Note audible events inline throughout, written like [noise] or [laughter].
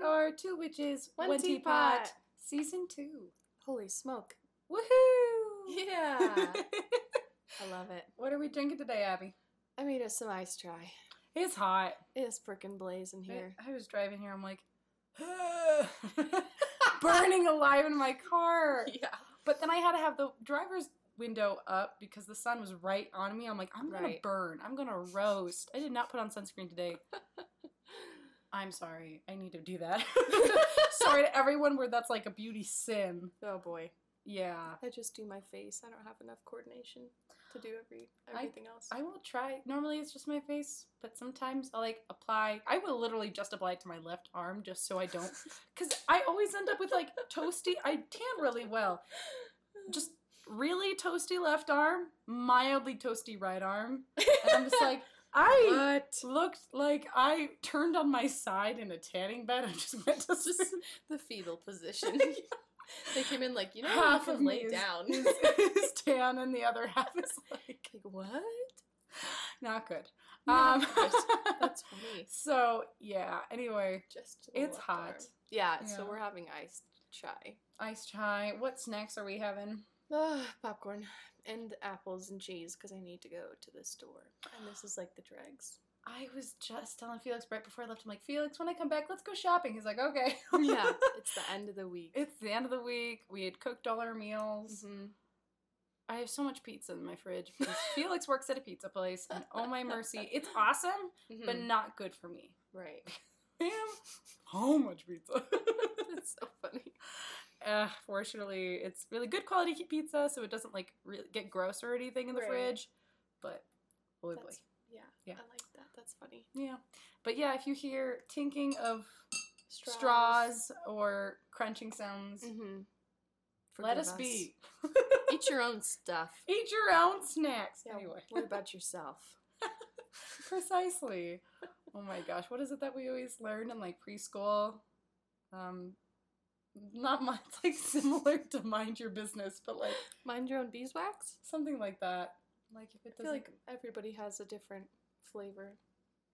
part two, which is One One Teapot. Teapot Season 2. Holy smoke. Woohoo! Yeah. [laughs] I love it. what are we drinking today, Abby? I made us some ice try. It's hot. It is frickin' blazing here. I, I was driving here, I'm like, [laughs] burning alive in my car. [laughs] Yeah. But then I had to have the driver's window up because the sun was right on me. I'm like, I'm gonna Right. burn. I'm gonna roast. I did not put on sunscreen today. I'm sorry. I need to do that. [laughs] sorry to everyone where that's like a beauty sin. Oh boy. Yeah. I just do my face. I don't have enough coordination to do every everything else. I will try. Normally it's just my face, but sometimes I like apply. I will literally just apply it to my left arm just so I don't. [laughs] Because I always end up with like toasty. I tan really well. Just really toasty left arm, mildly toasty right arm. And I'm just like, I what? looked like I turned on my side in a tanning bed and [laughs] just went to Just [laughs] the fetal position. [laughs] they came in like, you know, half you of lay is, down. is, is tan and the other half is like like what? not good. Not Um, good. That's funny. so yeah. Anyway, Just It's hot. arm. Yeah, so we're having iced chai. iced chai. What snacks are we having? Ah, popcorn and apples and cheese because I need to go to the store. And this is like the dregs. I was just telling Felix right before I left. I'm like, Felix, when I come back, let's go shopping. He's like, okay. [laughs] yeah, [laughs] it's the end of the week. it's the end of the week. We had cooked all our meals. Mhm. I have so much pizza in my fridge [laughs] Felix works at a pizza place, and oh my mercy, it's awesome, but Mhm. not good for me. right. Damn, how much pizza? That's so funny. Uh, fortunately, it's really good quality pizza, so it doesn't like really get gross or anything in the Right. fridge. But boy, boy, yeah, Yeah. I like that. That's funny. yeah. But yeah, if you hear tinking of straws or crunching sounds, Mm-hmm. let us, be. [laughs] Eat your own stuff. Eat your own snacks. Yeah, Anyway, What about yourself? [laughs] precisely. Oh my gosh, what is it that we always learn in like preschool? Um, not much like similar to mind your business, but like Mind your own beeswax? something like that. Like if it I feel like everybody has a different flavor.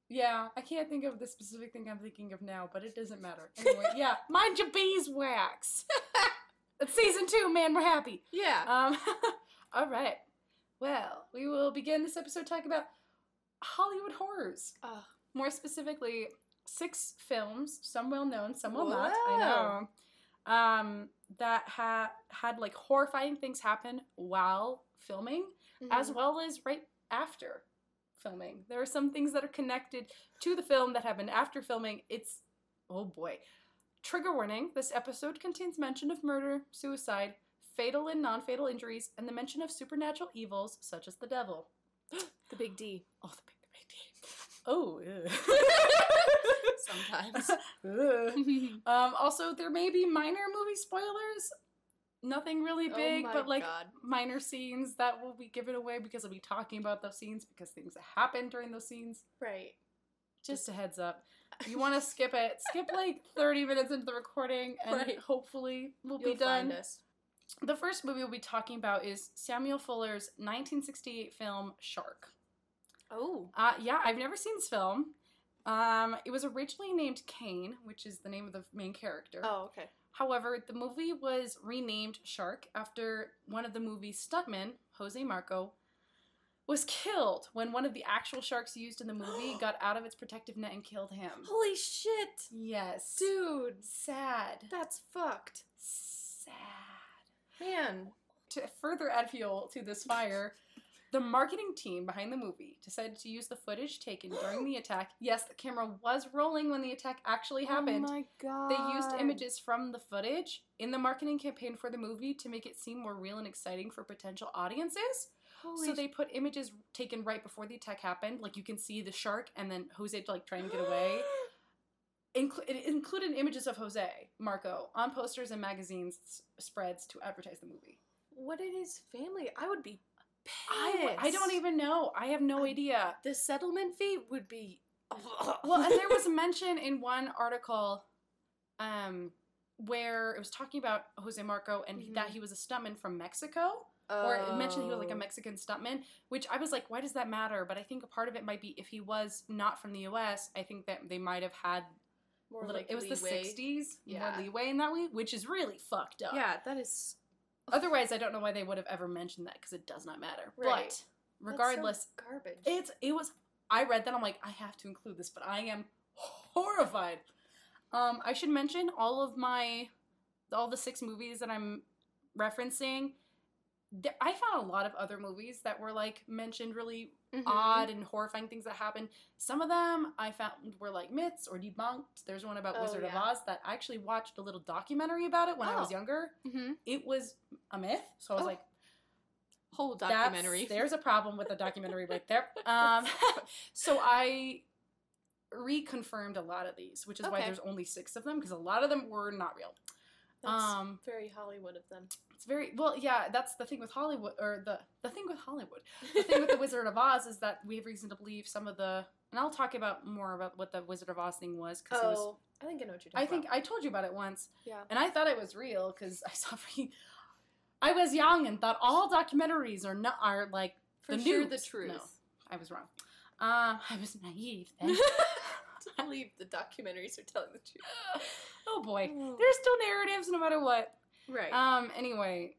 yeah, I can't think of the specific thing I'm thinking of now, but it doesn't matter. Anyway, yeah, [laughs] mind your beeswax. [laughs] it's season two, man. We're happy. Yeah. Um, [laughs] all right. Well, we will begin this episode talking about Hollywood horrors. Uh, More specifically, six films, some well known, some well not. I know. Um, that ha- had like horrifying things happen while filming, as mhm. well as right after filming. There are some things that are connected to the film that happened after filming. It's, oh boy. Trigger warning this episode contains mention of murder, suicide, fatal and non fatal injuries, and the mention of supernatural evils such as the devil. [gasps] the big D. Oh, the big, the big D. Oh. [laughs] Sometimes. [laughs] [laughs] Um, also, there may be minor movie spoilers. Nothing really Oh big, my but like God. minor scenes that will be given away because I'll be talking about those scenes because things happen during those scenes. right. Just a heads up. If you want to skip it, skip like [laughs] 30 minutes into the recording and Right. hopefully we'll You'll be done. find us. The first movie we'll be talking about is Samuel Fuller's 1968 film Shark. Oh. Uh, yeah, I've never seen this film. Um, it was originally named Kane, which is the name of the main character. Oh, okay. However, the movie was renamed Shark after one of the movie's stuntmen, Jose Marco, was killed when one of the actual sharks used in the movie [gasps] got out of its protective net and killed him. Holy shit. Yes. Dude. Sad. That's fucked. Sad. Man. To further add fuel to this fire, the marketing team behind the movie decided to use the footage taken during the [gasps] attack. Yes, the camera was rolling when the attack actually oh happened. Oh my god. They used images from the footage in the marketing campaign for the movie to make it seem more real and exciting for potential audiences. Holy so they put images taken right before the attack happened, like you can see the shark and then Jose like trying to get away. [gasps] Inclu- it included images of Jose Marco on posters and magazines s- spreads to advertise the movie. What did his family? I would be. I, I don't even know. I have no idea. The settlement fee would be. [laughs] Well, and there was a mention in one article um, where it was talking about Jose Marco and Mhm. that he was a stuntman from Mexico. Or it mentioned he was like a Oh. Mexican stuntman, which I was like, why does that matter? But I think a part of it might be if he was not from the US, I think that they might have had More little- like it was the 60s, Yeah. more leeway in that way, which is really fucked up. Yeah, that is Otherwise, I don't know why they would have ever mentioned that because it does not matter. Right. But regardless, that's so garbage. it's it was. I read that I'm like I have to include this, but I am horrified. Um, I should mention all of my all the six movies that I'm referencing. th- I found a lot of other movies that were like mentioned really Mhm. odd and horrifying things that happen. Some of them I found were like myths or debunked. There's one about Oh, Wizard of. Oz that I actually watched a little documentary about it when I was Oh. younger. Mhm. It was a myth, so I was Oh, like, whole that's- documentary. [laughs] There's a problem with the documentary right there. Um, [laughs] so I reconfirmed a lot of these, which is why there's only six of them because a lot of them were not real. That's um, very Hollywood of them. It's very well, yeah. That's the thing with Hollywood, or the the thing with Hollywood. The thing with the Wizard of Oz is that we have reason to believe some of the, and I'll talk about more about what the Wizard of Oz thing was because it was. oh, I think I know what you're talking I talking think I told you about it once. Yeah. and I thought it was real because I saw. [laughs] I was young and thought all documentaries are not are like For the sure, news. the truth. No, I was wrong. Uh, I was naive then. [laughs] I [laughs] believe the documentaries are telling the truth. oh boy, Oh. there's still narratives no matter what. Right. Um. Anyway,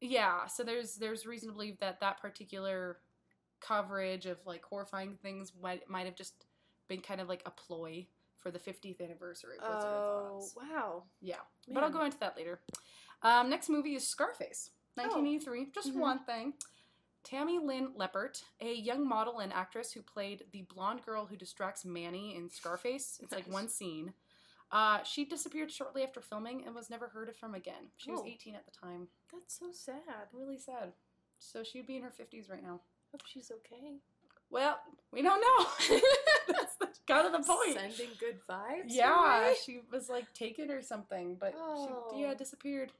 yeah. So there's there's reason to believe that that particular coverage of like horrifying things might might have just been kind of like a ploy for the 50th anniversary of Wizard of oh, Oz. wow. Yeah, but I'll go into that later. Um, next movie is Scarface, Oh. 1983. Just Mhm. one thing. Tammy Lynn Leppert, a young model and actress who played the blonde girl who distracts Manny in Scarface. It's like one scene. Uh, she disappeared shortly after filming and was never heard of from again. She was Oh. 18 at the time. That's so sad. Really sad. So she'd be in her 50s right now. Hope she's okay. Well, we don't know. [laughs] That's the, kind of the point. Sending good vibes. yeah, she was like taken or something, but she yeah Oh. disappeared.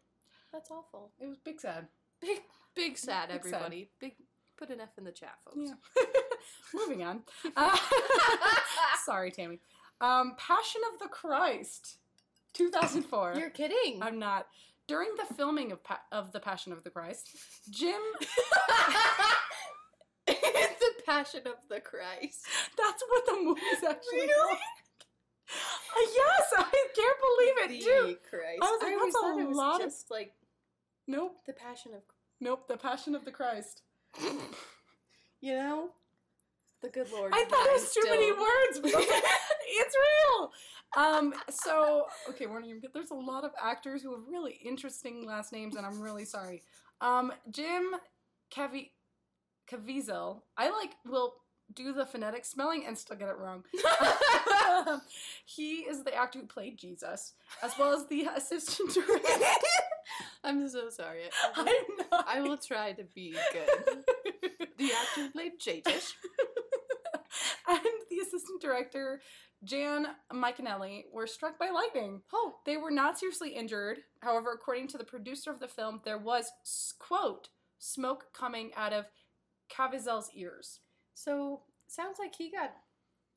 That's awful. It was big sad. Big, big sad, Big sad. everybody. Big, put an F in the chat, folks. Yeah. [laughs] [laughs] Moving on. Uh, [laughs] sorry, Tammy. Um, Passion of the Christ, 2004. You're kidding. I'm not. During the filming of pa- of the Passion of the Christ, Jim. It's The Passion of the Christ. That's what the movie's actually Really? called. Uh, yes, I can't believe it the too. Christ. I was like, always that's a thought it was lot of- just like Nope, the Passion of. nope. The Passion of the Christ. [laughs] You know, the good Lord. I thought it was too many words, but I was like, it's real. Um, so okay, warning you. There's a lot of actors who have really interesting last names, and I'm really sorry. Um, Jim Cavi Caviezel. I like will do the phonetic spelling and still get it wrong. [laughs] [laughs] he is the actor who played Jesus, as well as the assistant director. [laughs] I'm so sorry. [laughs] I will, I. Will try to be good. [laughs] The actor played Jatish. and the assistant director, Jan Micanelli, were struck by lightning. Oh, They were not seriously injured. However, according to the producer of the film, there was, quote, smoke coming out of Caviezel's ears. so sounds like he got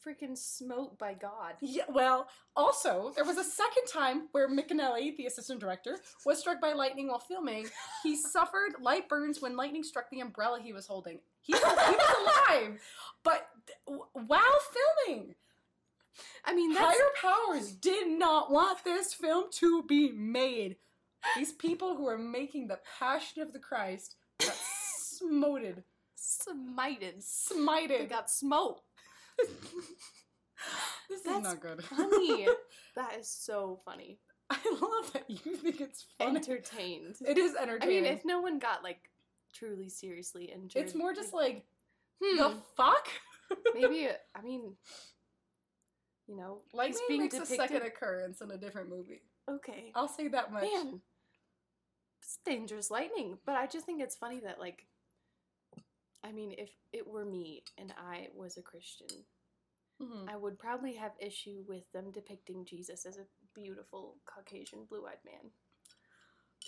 freaking smote by God. Yeah, well, also, there was a second time where Micanelli, the assistant director, was struck by lightning while filming. He [laughs] suffered light burns when lightning struck the umbrella he was holding. He, he was alive, but while filming, I mean, that's higher powers did not want this film to be made. These people who are making the Passion of the Christ got [laughs] smoted, smited. Smited. They got smoked. [laughs] this is That's not good. Funny. [laughs] that is so funny. I love that you think it's funny. Entertained. it is entertaining. I mean, if no one got like truly seriously injured, it's more just like hmm, the fuck. maybe. [laughs] I mean, you know, Lightning he's being makes a second occurrence in a different movie. okay, I'll say that much. man, it's dangerous lightning. But I just think it's funny that like, I mean, if it were me and I was a Christian, Mhm. I would probably have issue with them depicting Jesus as a beautiful Caucasian blue-eyed man.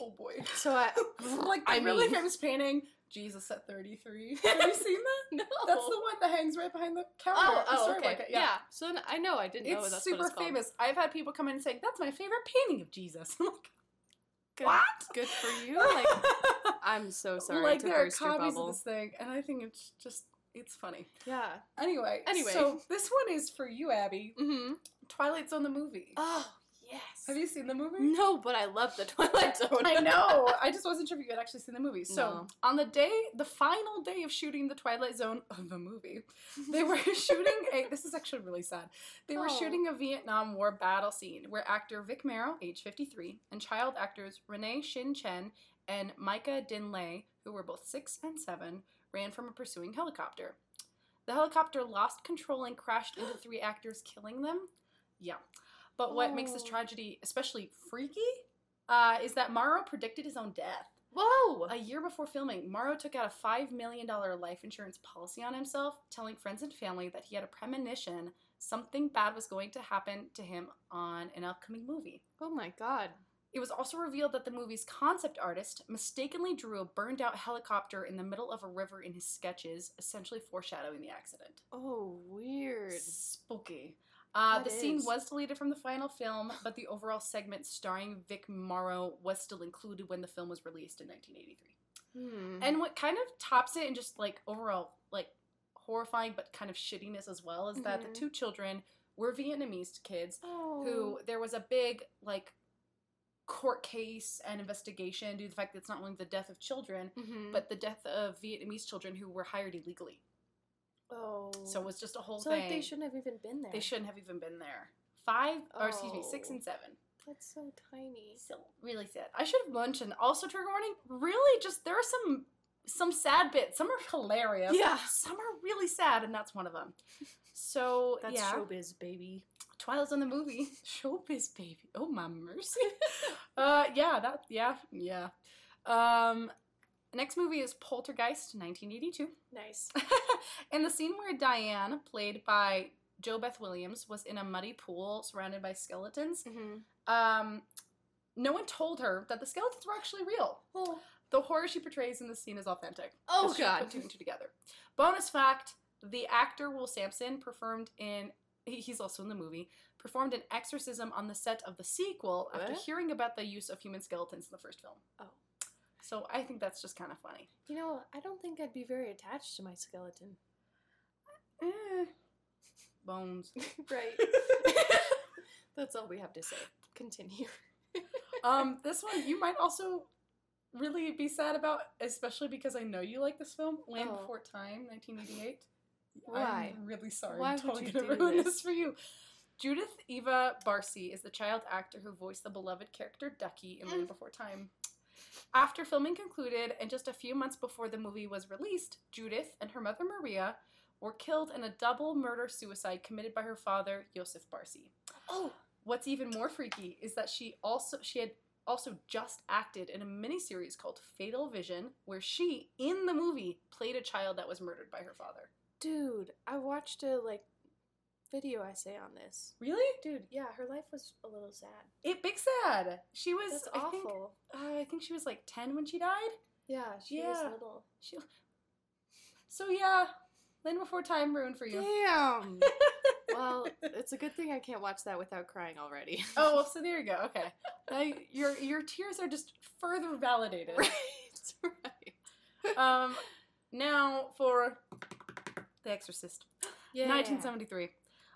Oh boy. So I, [laughs] like the I really mean- famous painting, Jesus at 33. [laughs] Have you seen that? [laughs] no, That's the one that hangs right behind the counter. Oh, oh, okay. market. Yeah. So I know I didn't know It's that's super what it's called. famous. I've had people come in and say, that's my favorite painting of Jesus. I'm like, Good, what? Good for [laughs] you. Like I'm so sorry like to there are burst your copies of this thing, and I think it's just, it's funny. Yeah. Anyway, Anyway. so this one is for you, Abby. Mm-hmm. Twilight Zone the movie. Oh yes. Have you seen the movie? No, but I love the [laughs] Twilight Zone. I know. [laughs] I just wasn't sure if you had actually seen the movie. So No. on the day, the final day of shooting the Twilight Zone [laughs] of the movie, they were shooting a. This is actually really sad. They were Oh. shooting a Vietnam War battle scene where actor Vic Morrow, age 53, and child actors Renee Shin Chen and Myca Dinh Le, who were both six and seven, ran from a pursuing helicopter. The helicopter lost control and crashed into three actors, killing them. Yeah. But what makes this Oh. tragedy especially freaky uh, is that Morrow predicted his own death. Whoa. A year before filming, Morrow took out a $5 million life insurance policy on himself, telling friends and family that he had a premonition something bad was going to happen to him on an upcoming movie. oh my god. It was also revealed that the movie's concept artist mistakenly drew a burned out helicopter in the middle of a river in his sketches, essentially foreshadowing the accident. Oh, weird. Spooky. Uh, the That scene was deleted from the final film, but the overall segment starring Vic Morrow was still included when the film was released in 1983. Hmm. And what kind of tops it and just like overall like horrifying but kind of shittiness as well is that Mhm. the two children were Vietnamese kids oh. who there was a big like court case and investigation due to the fact that it's not only the death of children Mhm. but the death of Vietnamese children who were hired illegally. Oh. So it was just a whole so thing. like they shouldn't have even been there. They shouldn't have even been there. Five, or excuse me, six and seven. That's so tiny. So really sad. I should have mentioned also trigger warning. Really, just there are some some sad bits. Some are hilarious. Yeah. Some are really sad, and that's one of them. So [laughs] That's yeah, showbiz, baby. Twilight's on the movie. [laughs] Showbiz baby. Oh my mercy. [laughs] uh, yeah, that yeah yeah. Um, next movie is Poltergeist, 1982. Nice. [laughs] and the scene where Diane, played by JoBeth Williams, was in a muddy pool surrounded by skeletons, Mm-hmm. um, no one told her that the skeletons were actually real. Oh. The horror she portrays in this scene is authentic. Oh god. Put two and two together. Bonus fact: the actor Will Sampson performed in. He's also in the movie. Performed an exorcism on the set of the sequel after hearing about the use of human skeletons in the first film. Oh. So I think that's just kind of funny. You know, I don't think I'd be very attached to my skeleton. Eh. [laughs] Bones. right. [laughs] That's all we have to say. Continue. [laughs] um, this one you might also really be sad about, especially because I know you like this film, Land Oh. Before Time, 1988. Why? I'm really sorry. Why I'm would totally you gonna do ruin this? this for you. Judith Eva Barsi is the child actor who voiced the beloved character Ducky in Land Mm. Before Time. After filming concluded and just a few months before the movie was released, Judith and her mother Maria were killed in a double murder suicide committed by her father, Joseph Barsi. Oh. What's even more freaky is that she also she had also just acted in a miniseries called Fatal Vision, where she, in the movie, played a child that was murdered by her father. Dude, I watched a like video essay on this. Really? Dude, yeah, her life was a little sad. It big sad. She was. That's I awful. think. Uh, I think she was like ten when she died. yeah, she was Yeah. little. She. So yeah, Land Before Time ruined for you. Damn. [laughs] well, it's a good thing I can't watch that without crying already. Oh well, so there you go. Okay, now your your tears are just further validated. right. [laughs] Right. um, now for The Exorcist. Yeah. 1973.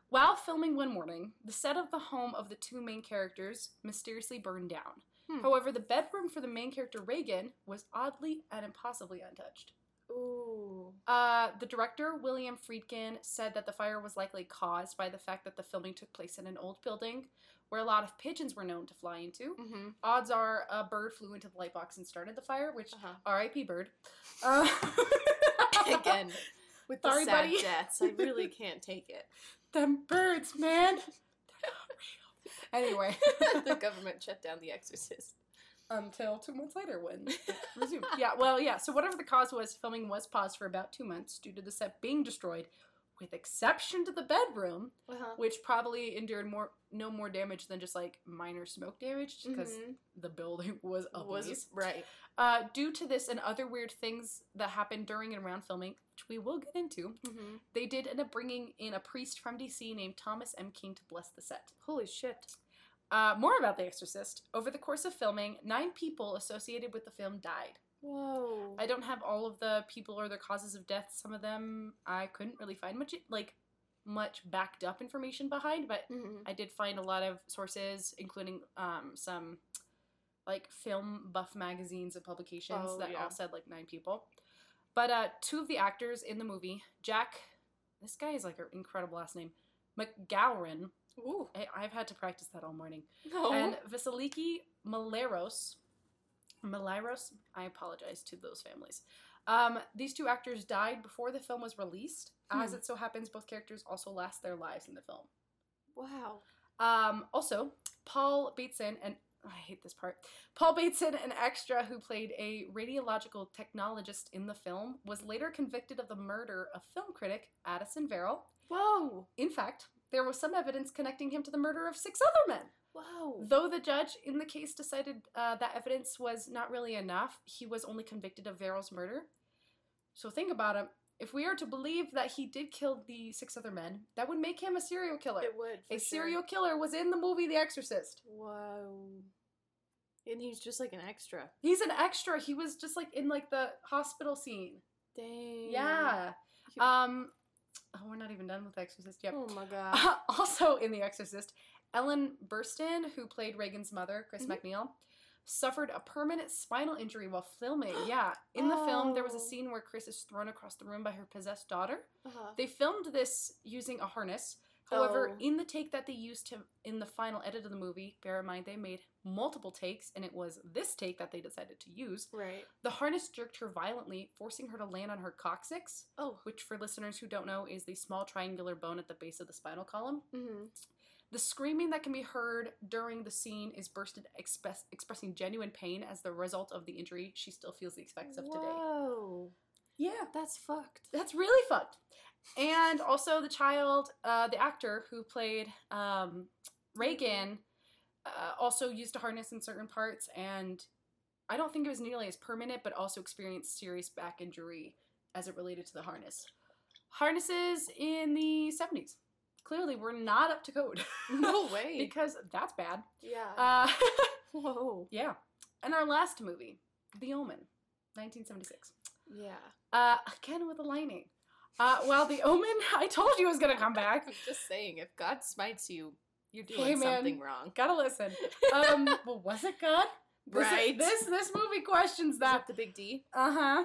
While filming one morning, the set of the home of the two main characters mysteriously burned down. Hmm. However, the bedroom for the main character Regan was oddly and impossibly untouched. Ooh. Uh, the director, William Friedkin, said that the fire was likely caused by the fact that the filming took place in an old building where a lot of pigeons were known to fly into. Mm-hmm. Odds are a bird flew into the lightbox and started the fire, which, Uh-huh. RIP bird. [laughs] Uh, [laughs] Again, with the Sorry, sad buddy. deaths, I really can't take it. [laughs] them birds, man. They're not real. Anyway. [laughs] the government shut down The Exorcist. until two months later when it [laughs] resumed. yeah, well, yeah. So whatever the cause was, filming was paused for about two months due to the set being destroyed, with exception to the bedroom, Uh-huh. which probably endured more no more damage than just like minor smoke damage because Mhm. the building [laughs] was a was right. Uh, due to this and other weird things that happened during and around filming, which we will get into, Mm-hmm. they did end up bringing in a priest from DC named Thomas M. King to bless the set. Holy shit. Uh, more about The Exorcist. Over the course of filming, nine people associated with the film died. Whoa. I don't have all of the people or their causes of death. Some of them I couldn't really find much. Like, much backed up information behind, but Mhm. I did find a lot of sources, including um, some like film buff magazines and publications Oh, that yeah. all said like nine people. But uh, two of the actors in the movie, Jack, this guy is like an incredible last name, MacGowran. Ooh. I, I've had to practice that all morning. No. And Vasiliki Maliaros. Maliaros, I apologize to those families. Um, these two actors died before the film was released. As Hmm. it so happens, both characters also last their lives in the film. wow. Um, also, Paul Bateson and I hate this part. Paul Bateson, an extra who played a radiological technologist in the film, was later convicted of the murder of film critic Addison Verrill. Whoa. In fact, there was some evidence connecting him to the murder of six other men. Whoa. Though the judge in the case decided uh, that evidence was not really enough, he was only convicted of Verrill's murder. So think about it. If we are to believe that he did kill the six other men, that would make him a serial killer. It would. a for serial killer was in the movie The Exorcist. Whoa. And he's just like an extra. He's an extra. He was just like in like the hospital scene. Dang. Yeah. Um oh, we're not even done with The Exorcist yet. Oh my [laughs] god. also in The Exorcist, Ellen Burstyn, who played Regan's mother, Chris Mhm. MacNeil, suffered a permanent spinal injury while filming. [gasps] Yeah. In the film, there was a Oh. scene where Chris is thrown across the room by her possessed daughter. Uh-huh. They filmed this using a harness. However, Oh. in the take that they used to in the final edit of the movie, bear in mind they made multiple takes, and it was this take that they decided to use. Right. The harness jerked her violently, forcing her to land on her coccyx, Oh. which, for listeners who don't know, is the small triangular bone at the base of the spinal column. Mm-hmm. The screaming that can be heard during the scene is bursted, express, expressing genuine pain as the result of the injury she still feels the effects of today. Whoa. Yeah, That's fucked. that's really fucked. And also the child, uh, the actor who played um, Regan, uh, also used a harness in certain parts, and I don't think it was nearly as permanent, but also experienced serious back injury as it related to the harness. Harnesses in the 70s clearly were not up to code. [laughs] No way. [laughs] because that's bad. yeah. Uh, [laughs] Whoa. yeah. And our last movie, The Omen, 1976. Yeah. Uh, again with the lightning. Uh, well, The Omen, I told you was gonna come back. I'm just saying, if God smites you, you're doing Hey, man. something wrong. Gotta listen. Um, well, was it God? This Right. This this movie questions that the big D? Uh huh.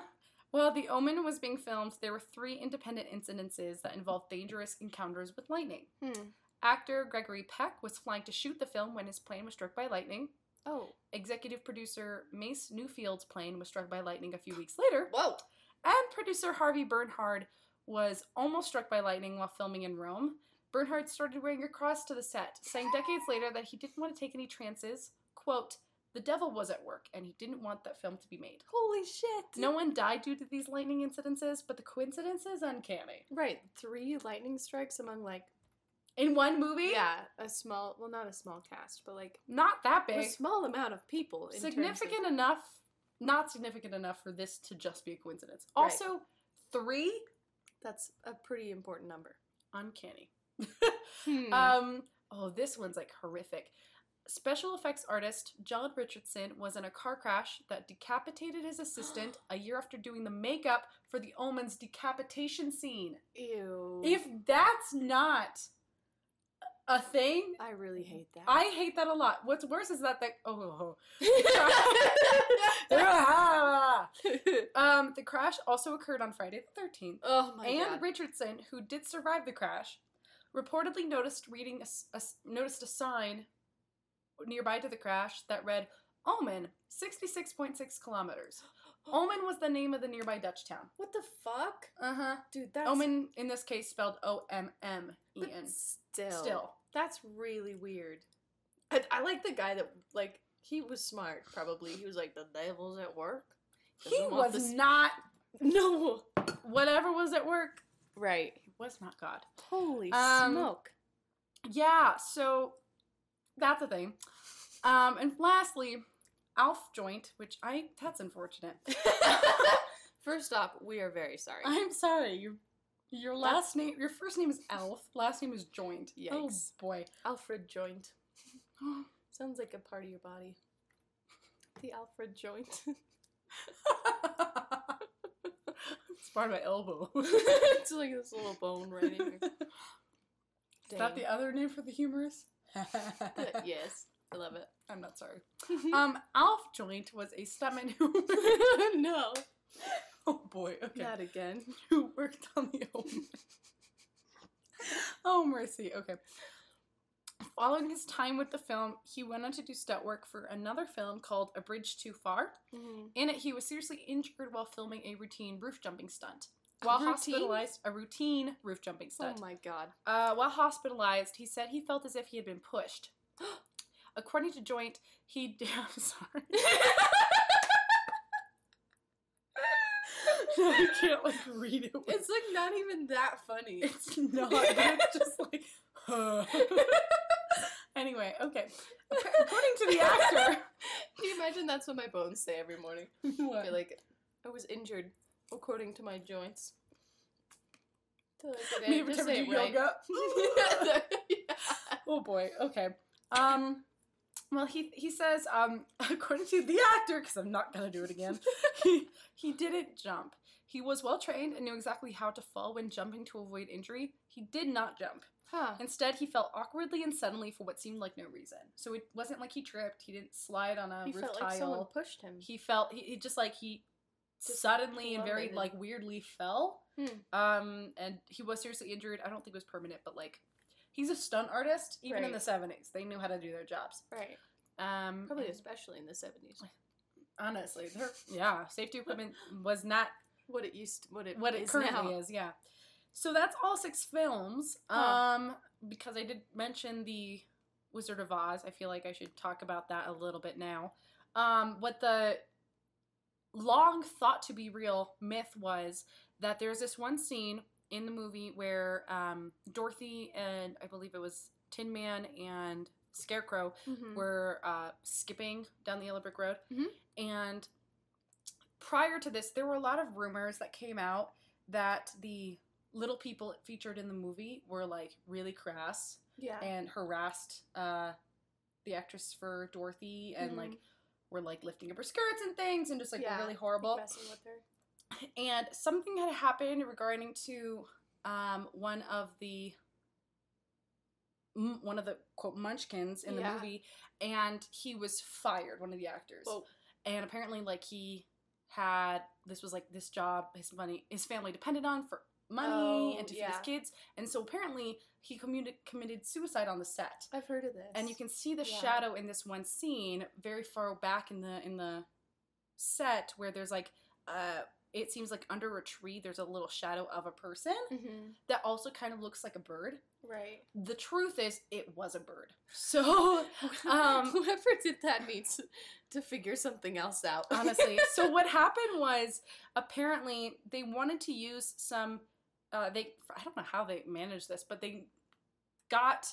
Well, The Omen was being filmed. There were three independent incidences that involved dangerous encounters with lightning. Hmm. Actor Gregory Peck was flying to shoot the film when his plane was struck by lightning. Oh. Executive producer Mace Neufeld's plane was struck by lightning a few weeks later. Whoa. And producer Harvey Bernhard was almost struck by lightning while filming in Rome. Bernhard started wearing a cross to the set, saying decades later that he didn't want to take any chances. Quote, the devil was at work and he didn't want that film to be made. Holy shit. No one died due to these lightning incidences, but the coincidence is uncanny. Right. Three lightning strikes among like In one movie? yeah, a small well not a small cast, but like Not that big. a small amount of people. in terms of- Significant enough, not significant enough for this to just be a coincidence. Right. Also, three, That's a pretty important number. uncanny. [laughs] Hmm. Um, oh, this one's like horrific. Special effects artist John Richardson was in a car crash that decapitated his assistant [gasps] a year after doing the makeup for the Omen's decapitation scene. Ew. If that's not a thing, I really hate that. I hate that a lot. What's worse is that the oh, [laughs] [laughs] um the crash also occurred on Friday the thirteenth. oh my god. and god. Richardson, who did survive the crash, reportedly noticed reading a, a noticed a sign nearby to the crash that read "Omen, sixty six point six kilometers." Ommen was the name of the nearby Dutch town. What the fuck? Uh huh. Dude, that's Ommen in this case spelled O M M E but Still. Still, That's really weird. I, I like the guy that like he was smart. Probably he was like the devil's at work. he Doesn't want was this- not. no. Whatever was at work, Right. he was not God. Holy Um, smoke. Yeah, so that's a thing. Um, and lastly, Alf joint, which I that's unfortunate. [laughs] First off, we are very sorry. I'm sorry. Your your last name, your first name is Alf. Last name is Joint. Oh boy. Alfred joint. [gasps] Sounds like a part of your body. The Alfred joint. [laughs] it's part of my elbow. [laughs] it's like this little bone right here. Is that the other name for the humerus? [laughs] yes, I love it. I'm not sorry. [laughs] Um, Alf Joint was a stuntman [laughs] who. no, oh boy. Okay. not again. Who worked on the omen. oh mercy. Okay. Following his time with the film, he went on to do stunt work for another film called A Bridge Too Far. Mhm. In it, he was seriously injured while filming a routine roof jumping stunt. While routine? hospitalized, a routine roof jumping stunt. Oh my god. Uh, while hospitalized, he said he felt as if he had been pushed. [gasps] According to Joint, he. [laughs] I'm sorry. [laughs] no, I can't like read it. It's like not even that funny. [laughs] It's not. It's just like. huh. anyway, okay. According to the actor. Can you imagine that's what my bones say every morning? What? Be like, I was injured according to my joints. I Me didn't every just time I say do right. yoga. [laughs] [laughs] Yeah. Oh boy. Okay. Um. Well, he he says um [laughs] according to the actor because I'm not gonna do it again. he he didn't jump. He was well trained and knew exactly how to fall when jumping to avoid injury. He did not jump. Huh. Instead, he fell awkwardly and suddenly for what seemed like no reason. So it wasn't like he tripped. He didn't slide on a He roof felt tile. like someone pushed him. he felt he, he just like he suddenly and very like weirdly fell. Hmm. Um, and he was seriously injured. I don't think it was permanent, but like he's a stunt artist. Even in the seventies, they knew how to do their jobs. Right. Um, Probably especially in the 70s. honestly, yeah, safety equipment was not What it used what it what it is currently now. is. Yeah. So that's all six films. Huh. Um, because I did mention the Wizard of Oz, I feel like I should talk about that a little bit now. Um, what the long thought to be real myth was that there's this one scene in the movie where um, Dorothy and I believe it was Tin Man and Scarecrow Mhm. were uh, skipping down the yellow brick road. Mhm. And prior to this, there were a lot of rumors that came out that the little people featured in the movie were like really crass Yeah. and harassed uh, the actress for Dorothy and like Mhm. Were like lifting up her skirts and things and just like Yeah, really horrible. messing with her. And something had happened regarding to um, one of the m- one of the quote munchkins in the Yeah. movie and he was fired one of the actors Whoa. and apparently like he had this was like this job his money his family depended on for money Oh, and to feed his kids and so apparently he committed committed suicide on the set I've heard of this. and you can see the Yeah. shadow in this one scene very far back in the in the set where there's like uh it seems like under a tree there's a little shadow of a person hmm that also kind of looks like a bird Right. the truth is it was a bird so [laughs] Um, whoever did that needs to figure something else out. honestly so [laughs] what happened was apparently they wanted to use some uh they i don't know how they managed this but they got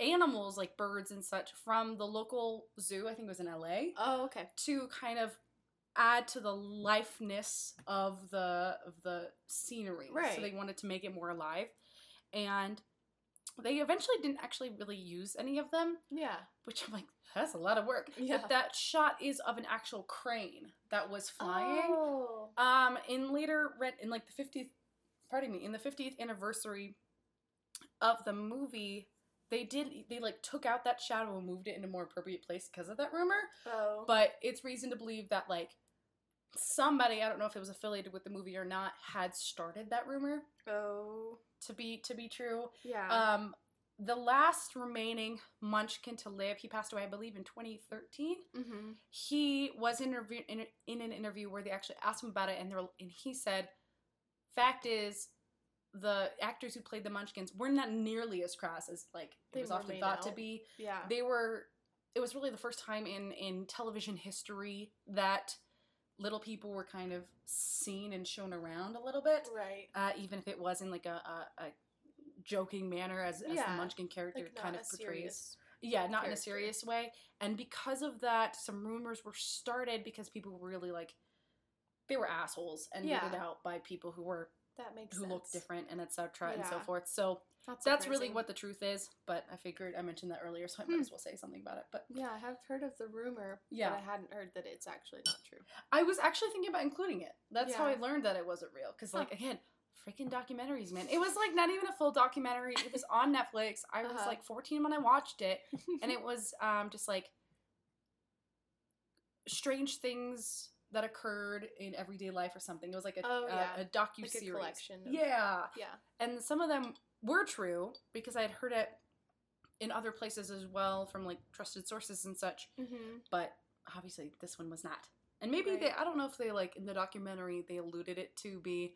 animals like birds and such from the local zoo i think it was in la oh, okay. to kind of add to the lifeness of the of the scenery. Right. So they wanted to make it more alive. And they eventually didn't actually really use any of them, Yeah. which I'm like, that's a lot of work. Yeah. But that shot is of an actual crane that was flying. Oh. Um, in later rent in like the 50th, pardon me, in the 50th anniversary of the movie, they did they like took out that shadow and moved it in a more appropriate place because of that rumor. Oh. But it's reason to believe that like somebody, I don't know if it was affiliated with the movie or not, had started that rumor oh. to be to be true. Yeah. Um, the last remaining Munchkin to live, he passed away, I believe, in 2013. mm-hmm. He was interview- in, in an interview where they actually asked him about it, and, were, and he said, "Fact is, the actors who played the Munchkins were not nearly as crass as like They it was often thought to be. Yeah. They were. It was really the first time in in television history that little people were kind of seen and shown around a little bit, right. uh, even if it was in like a, a, a joking manner, as, as the Munchkin character Like kind of portrays. Yeah, not in a serious way. And because of that, some rumors were started because people were really like they were assholes and Yeah. weirded out by people who were That makes who sense. looked different and etc. and so forth. So That's, that's really what the truth is. But I figured I mentioned that earlier, so I might Hmm. as well say something about it. But Yeah, I have heard of the rumor. Yeah. But I hadn't heard that it's actually not true. I was actually thinking about including it. That's how I learned that it wasn't real. Because like Huh. again, freaking documentaries, man. It was like not even a full documentary. It was on Netflix. I was Uh-huh. like 14 when I watched it, and [laughs] it was um just like strange things that occurred in everyday life or something. It was like a Oh, yeah. a docu like a series. collection. Of, Yeah, Yeah. and some of them were true because I had heard it in other places as well from like trusted sources and such. Mm-hmm. But obviously, this one was not. And maybe they I don't know if they like in the documentary they alluded it to be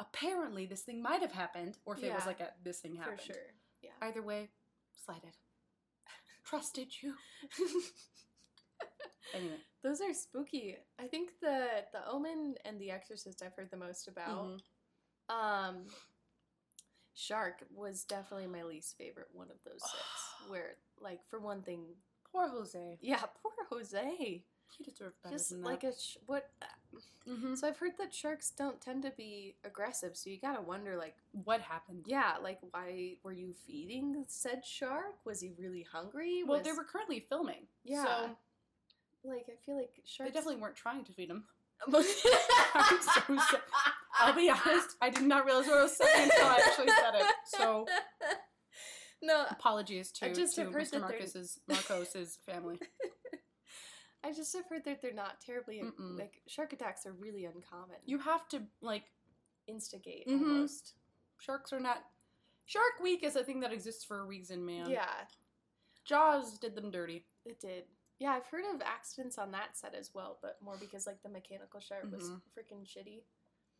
apparently this thing might have happened or if it was like a this thing happened. For sure. Yeah. Either way, slighted. [laughs] Trusted you. [laughs] Anyway. Those are spooky. I think the the Omen and The Exorcist I've heard the most about. Mhm. Um, Shark was definitely my least favorite one of those six. [sighs] where, like, for one thing, Poor Jose. yeah, poor Jose. He deserved better Just than like that. a sh- what? Mhm. So I've heard that sharks don't tend to be aggressive. So you gotta wonder, like, What happened? yeah, like, why were you feeding said shark? Was he really hungry? Well, Was- they were currently filming. Yeah. So like, I feel like sharks. they definitely weren't trying to feed him. [laughs] [laughs] I'm so sorry. I'll be honest, I did not realize what I was saying until I actually said it. So [laughs] no, apologies to, just to Mr. Marcus's Marcos's family. I just have heard that they're not terribly Mm-mm. like shark attacks are really uncommon. You have to like instigate Mhm. almost. sharks are not Shark Week is a thing that exists for a reason, man. Yeah, Jaws did them dirty. it did. Yeah, I've heard of accidents on that set as well, but more because like the mechanical shark was Mhm. freaking shitty.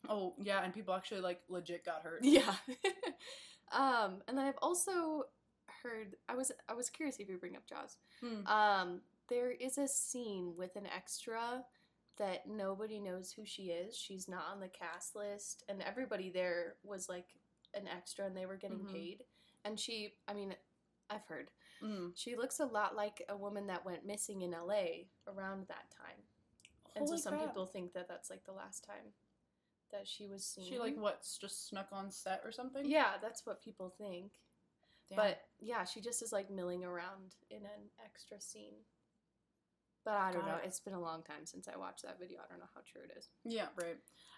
Oh yeah, and people actually like legit got hurt. [laughs] Yeah. um, and then I've also heard I was I was curious if you bring up Jaws. Hmm. Um, there is a scene with an extra that nobody knows who she is. She's not on the cast list, and everybody there was like an extra, and they were getting Mhm. paid. And she, I mean, I've heard Mm. she looks a lot like a woman that went missing in L.A. around that time, and so some crap. people think that that's like the last time that she was seen. She like what just snuck on set or something. yeah, that's what people think. Damn. But yeah, she just is like milling around in an extra scene. But I don't know. it. It's been a long time since I watched that video. I don't know how true it is. yeah, right.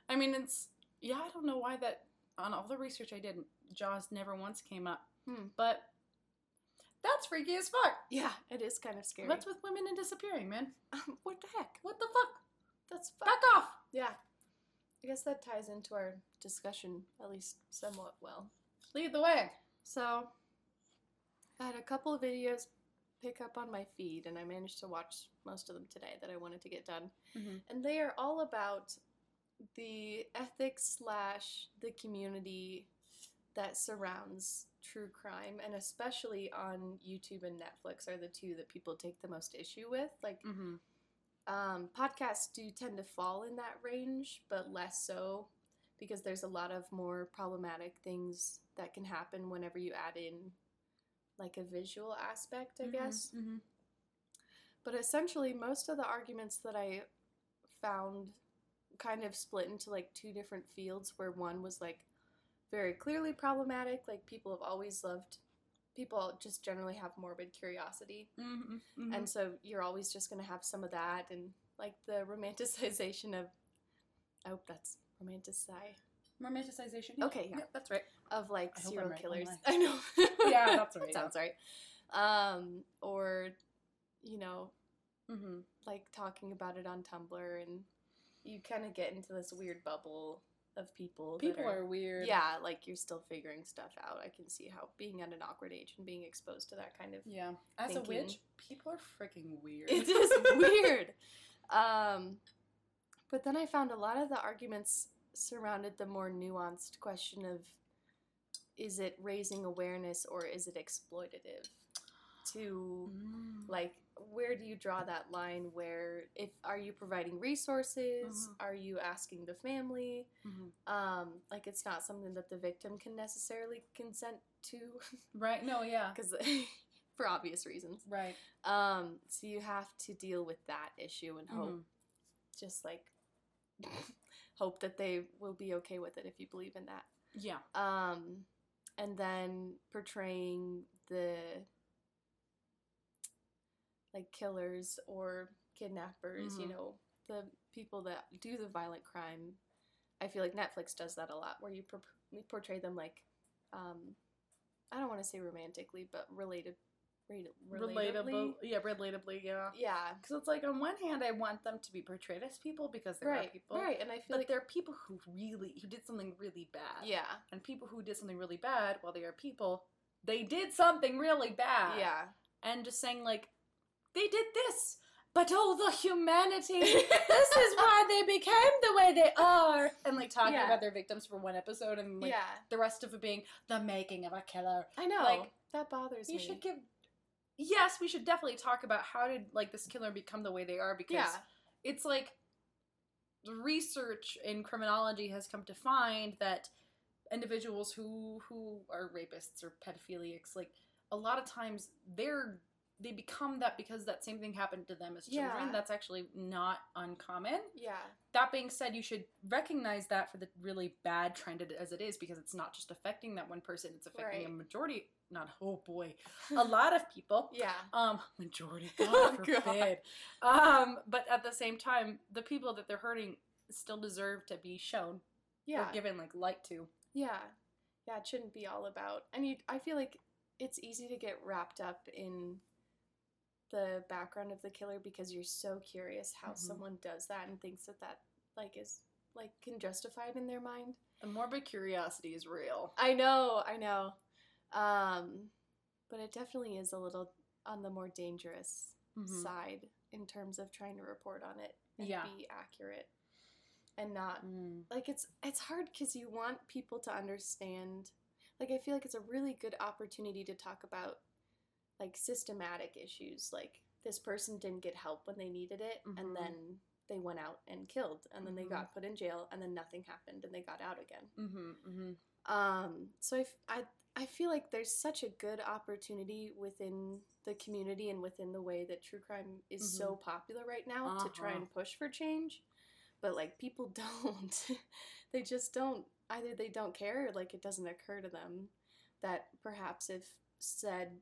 I mean, it's yeah. I don't know why that on all the research I did, Jaws never once came up. Hmm. But that's freaky as fuck. Yeah, it is kind of scary. What's with women and disappearing, man? what the heck? What the fuck? That's fuck. Back off. Yeah. I guess that ties into our discussion at least somewhat well. Lead the way. So, I had a couple of videos pick up on my feed, and I managed to watch most of them today that I wanted to get done. Mhm. And they are all about the ethics slash the community that surrounds true crime, and especially on YouTube and Netflix are the two that people take the most issue with. Like, Mm-hmm. um, podcasts do tend to fall in that range, but less so because there's a lot of more problematic things that can happen whenever you add in like a visual aspect, I guess. Mm-hmm. But essentially, most of the arguments that I found kind of split into like two different fields where one was like very clearly problematic, like people have always loved people just generally have morbid curiosity Mm-hmm. and so you're always just going to have some of that and like the romanticization of I hope that's romanticize romanticization. Okay, yeah. that's right. of like I serial right, killers. [laughs] I know. Yeah, that's [laughs] right, that sounds right. Um, or you know, Mm-hmm. like talking about it on Tumblr, and you kind of get into this weird bubble of people. People are weird. Yeah, like you're still figuring stuff out. I can see how being at an awkward age and being exposed to that kind of Yeah. As a witch, people are freaking weird. it [laughs] is weird. Um, but then I found a lot of the arguments surrounded the more nuanced question of is it raising awareness or is it exploitative? To Mm. like where do you draw that line where if are you providing resources Mhm. are you asking the family Mhm. um like it's not something that the victim can necessarily consent to [laughs] Right. No. Yeah. because [laughs] for obvious reasons Right. um so you have to deal with that issue and hope Mhm. just like [laughs] hope that they will be okay with it if you believe in that Yeah. um and then portraying the like killers or kidnappers you Mhm. know the people that do the violent crime I feel like Netflix does that a lot, where you por- portray them like, um, I don't want to say romantically, but related, related, Relatable, yeah, relatably, yeah. Yeah, Because it's like on one hand, I want them to be portrayed as people because they're right, people, right, and I feel but like they're people who really who did something really bad. yeah, and people who did something really bad, while they are people, they did something really bad. yeah, and just saying like, they did this, but oh, the humanity. [laughs] this is why they became the way they are, and like talking Yeah. about their victims for one episode, and like yeah. the rest of it being the making of a killer. I know, like, that bothers You me. You should give. Yes, we should definitely talk about how did like this killer become the way they are because yeah, it's like the research in criminology has come to find that individuals who who are rapists or pedophiliacs like a lot of times they're they become that because that same thing happened to them as children Yeah. that's actually not uncommon yeah, that being said you should recognize that for the really bad trend as it is because it's not just affecting that one person it's affecting a majority not oh boy a lot of people [laughs] yeah, um majority [laughs] Oh, god God. um but at the same time the people that they're hurting still deserve to be shown yeah. or given like light to Yeah. Yeah, it shouldn't be all about. And you, I feel like it's easy to get wrapped up in the background of the killer because you're so curious how Mhm. someone does that and thinks that that like is like can justify it in their mind. the morbid curiosity is real I know, I know. Um but it definitely is a little on the more dangerous Mhm. side in terms of trying to report on it and Yeah. be accurate and not Mm. like it's it's hard because you want people to understand like i feel like it's a really good opportunity to talk about like systematic issues like this person didn't get help when they needed it Mhm. and then they went out and killed and then Mhm. they got put in jail and then nothing happened and they got out again Mm-hmm, mm-hmm. um so I, f- I I feel like there's such a good opportunity within the community and within the way that true crime is so popular right now to try Uh-huh. and push for change. But like people [laughs] don't. they just don't either they don't care or like it doesn't occur to them that perhaps if said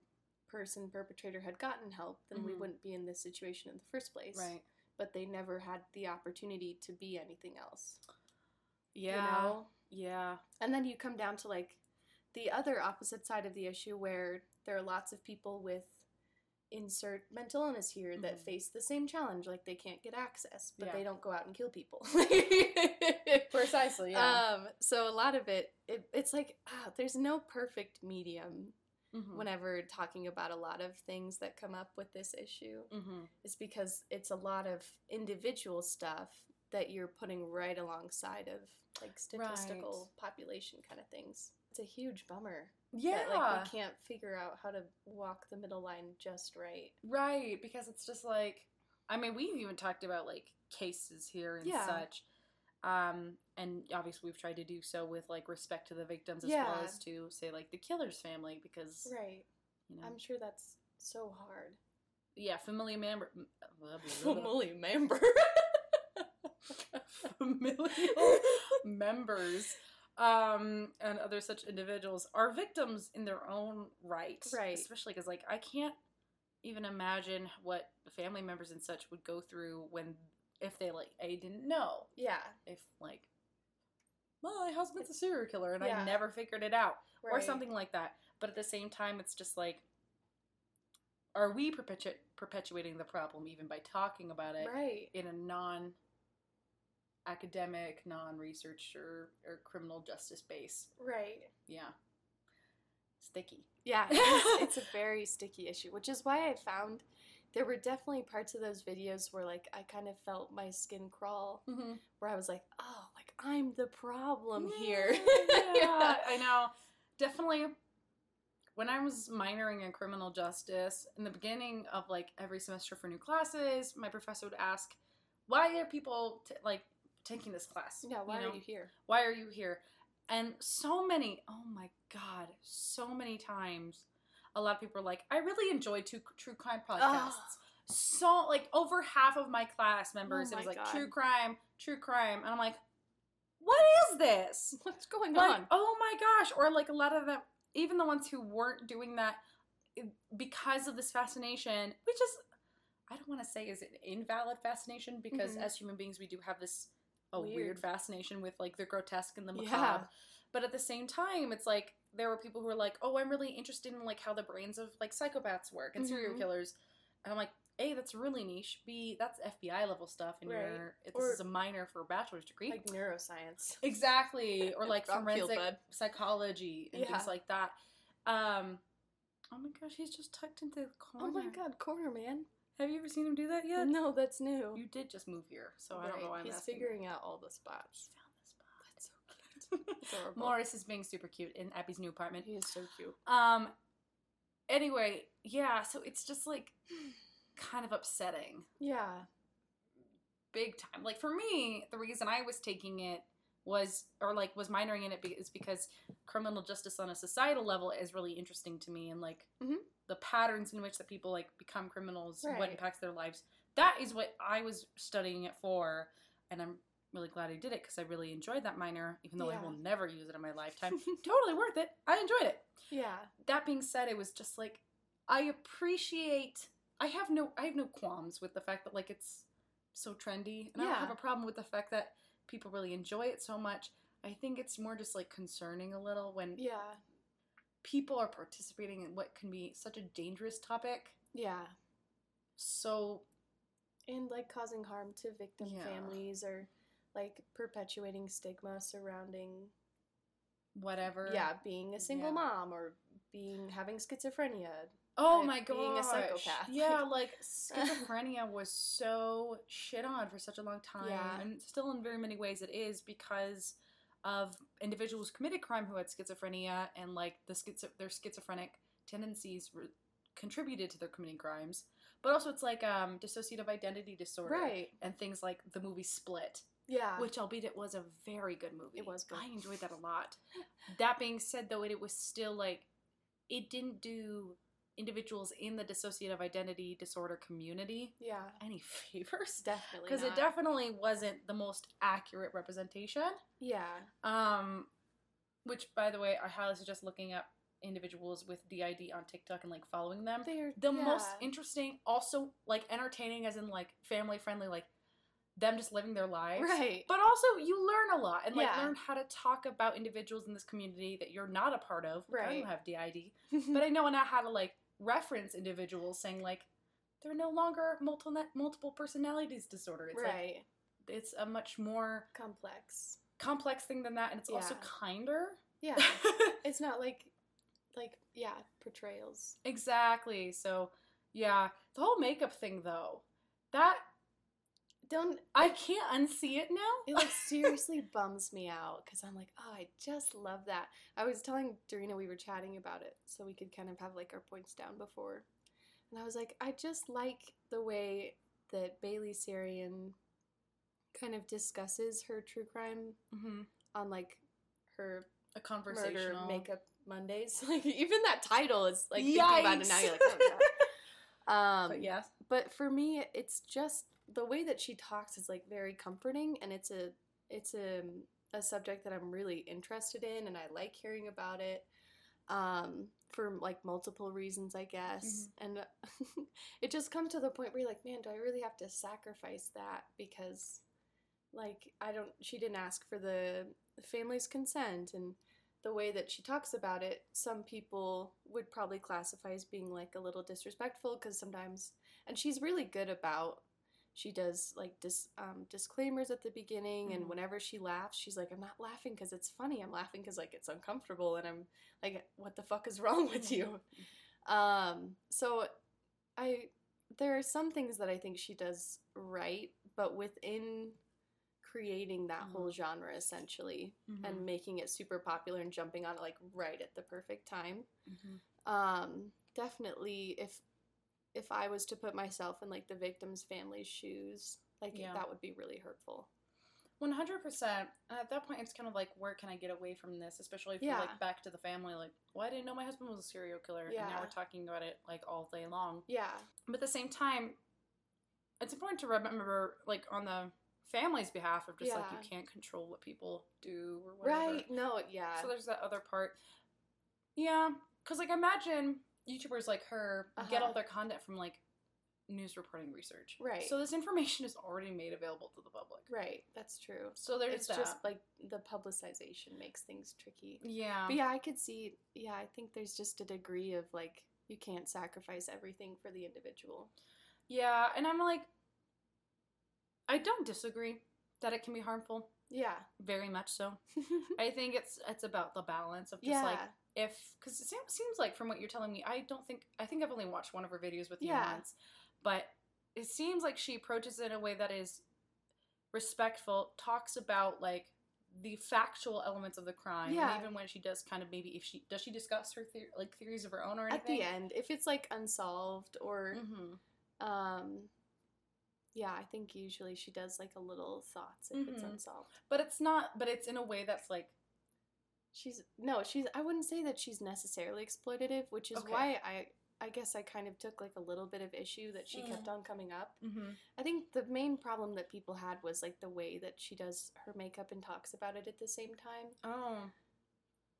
person perpetrator had gotten help then we Mhm. wouldn't be in this situation in the first place. right But they never had the opportunity to be anything else. yeah You know? yeah And then you come down to like the other opposite side of the issue where there are lots of people with insert mental illness here that Mhm. face the same challenge like they can't get access but Yeah. they don't go out and kill people [laughs] precisely yeah um so a lot of it, it it's like ah, there's no perfect medium Mhm. whenever talking about a lot of things that come up with this issue Mhm. is because it's a lot of individual stuff that you're putting right alongside of like statistical population kind of things. It's a huge bummer yeah that like we can't figure out how to walk the middle line just right. Right, because it's just like, I mean, we've even talked about like cases here and Yeah. such. Um, and obviously we've tried to do so with like respect to the victims as well as to say like the killer's family because Right. you know, I'm sure that's so hard. yeah, family [laughs] member, Family member. familial members, um, and other such individuals are victims in their own right, Right. Especially because like I can't even imagine what the family members and such would go through when if they like I didn't know yeah. if like my husband's a serial killer and Yeah. I never figured it out or something like that. But at the same time, it's just like, are we perpetu- perpetuating the problem even by talking about it Right. in a non academic, non research or, or criminal justice base? Right. Yeah. Sticky. Yeah, it's, it's a very sticky issue, which is why I found there were definitely parts of those videos where like I kind of felt my skin crawl, Mm-hmm. where I was like, oh, like I'm the problem here. [laughs] yeah, I know. Definitely. When I was minoring in criminal justice, in the beginning of like every semester for new classes, my professor would ask, "Why are people t- like taking this class? Yeah, why know? are you here? Why are you here?" And so many, oh my god, so many times, a lot of people are like, "I really enjoy two true crime podcasts." So like over half of my class members, Oh it was like God. true crime, true crime, and I'm like, "What is this?" [laughs] What's going like on? oh my gosh or like a lot of them even the ones who weren't doing that eh, because of this fascination which is i don't want to say is an invalid fascination because Mhm. as human beings we do have this a weird, Weird. fascination with like the grotesque and the Yeah. macabre. But at the same time, it's like there were people who were like, "Oh, I'm really interested in like how the brains of like psychopaths work and serial Mhm. killers," and I'm like, "A, that's really niche. B, that's FBI level stuff, and Right. you're this Or- is a minor for a bachelor's degree." like neuroscience. [laughs] exactly, or like [laughs] Rock field, forensic psychology and Yeah. things like that. Um, oh my gosh, he's just tucked into the corner. Oh my god, corner man. Have you ever seen him do that yet? No, that's new. You did just move here, so I don't know why I'm He's asking. figuring out all the spots. Found this spot. That's so cute. Adorable. [laughs] Morris is being super cute in Abby's new apartment. He is so cute. Um. Anyway, yeah. So it's just like kind of upsetting, Yeah. big time. Like for me, the reason I was taking it was, or like was minoring in it, be- is because criminal justice on a societal level is really interesting to me, and like Mhm. the patterns in which that people like become criminals, what impacts their lives. That is what I was studying it for, and I'm really glad I did it because I really enjoyed that minor, even though I will never use it in my lifetime. [laughs] totally worth it. I enjoyed it. Yeah. that being said, it was just like I appreciate. I have no. I have no qualms with the fact that like it's so trendy, and I don't have a problem with the fact that people really enjoy it so much. I think it's more just like concerning a little when Yeah. people are participating in what can be such a dangerous topic. Yeah. So And like causing harm to victim Yeah. families or like perpetuating stigma surrounding whatever. yeah, being a single Yeah. mom or being having schizophrenia. Oh my god. being a psychopath. Yeah, [laughs] like schizophrenia was so shit on for such a long time. Yeah. And still in very many ways it is because of individuals committed crime who had schizophrenia and like the schizo- their schizophrenic tendencies re- contributed to their committing crimes. But also it's like um dissociative identity disorder Right. and things like the movie Split, Yeah. which albeit it was a very good movie. It was good. I enjoyed that a lot. that being said though, it was still like it didn't do individuals in the dissociative identity disorder community yeah. any [laughs] favors Definitely. because it definitely wasn't the most accurate representation Yeah. um which by the way i highly suggest looking up individuals with did on tiktok and like following them They're the most interesting also like entertaining as in like family friendly like them just living their lives Right. but also you learn a lot and like Yeah. learn how to talk about individuals in this community that you're not a part of Like, i Right. don't have did [laughs] but I know now how to like reference individuals saying like they're no longer multiple multiple personalities disorder. It's like right. it's a much more Complex. complex thing than that, and it's also kinder. Yeah. [laughs] it's not like like yeah, portrayals. exactly. So yeah, the whole makeup thing though, that Don't I can't unsee it now. it like [laughs] seriously bums me out because I'm like, oh, I just love that. I was telling Dorina we were chatting about it, so we could kind of have like our points down before, and I was like, I just like the way that Bailey Sarian kind of discusses her true crime mm-hmm. on like her A murder conversational makeup Mondays. [laughs] Like even that title is like thinking about it now. You're like, oh god. [laughs] Um, but yes, but for me it's just the way that she talks is like very comforting and it's a it's a, a subject that i'm really interested in and i like hearing about it um, for like multiple reasons i guess. And [laughs] it just comes to the point where you're like man do i really have to sacrifice that? Because like i don't she didn't ask for the family's consent and the way that she talks about it some people would probably classify as being like a little disrespectful because sometimes and she's really good about she does like dis, um, disclaimers at the beginning and Mhm. whenever she laughs she's like i'm not laughing because it's funny i'm laughing because like it's uncomfortable and i'm like what the fuck is wrong with you um so i there are some things that i think she does right but within creating that whole genre essentially Mhm. and making it super popular and jumping on it like right at the perfect time Mhm. um definitely if if i was to put myself in like the victim's family's shoes like Yeah. that would be really hurtful One hundred percent. At that point, it's kind of like, where can I get away from this? Especially if you're like back to the family, like, well, I didn't know my husband was a serial killer, and now we're talking about it like all day long. yeah But at the same time, it's important to remember, like, on the family's behalf, of just like you can't control what people do or whatever. right no yeah So there's that other part. Yeah, because like imagine YouTubers like her get Uh-huh. all their content from like news reporting research. Right. So this information is already made available to the public. Right, that's true. So there's it's that. just like the publicization makes things tricky. yeah. But yeah, I could see. Yeah, I think there's just a degree of like you can't sacrifice everything for the individual. Yeah, and I'm like I don't disagree that it can be harmful. Yeah. Very much so. [laughs] I think it's it's about the balance of just yeah. like if because it seems, like from what you're telling me, I don't think I think I've only watched one of her videos with you Yeah. once, but it seems like she approaches it in a way that is respectful, talks about like the factual elements of the crime, Yeah. and even when she does kind of maybe if she does she discuss her theor- like theories of her own or At the end, if it's like unsolved or hmm um yeah, I think usually she does like a little thoughts if it's Mhm. unsolved. But it's not. But it's in a way that's like She's no, she's I wouldn't say that she's necessarily exploitative, which is Okay. why I I guess I kind of took like a little bit of issue that she Mm. kept on coming up. mm-hmm. I think the main problem that people had was like the way that she does her makeup and talks about it at the same time. oh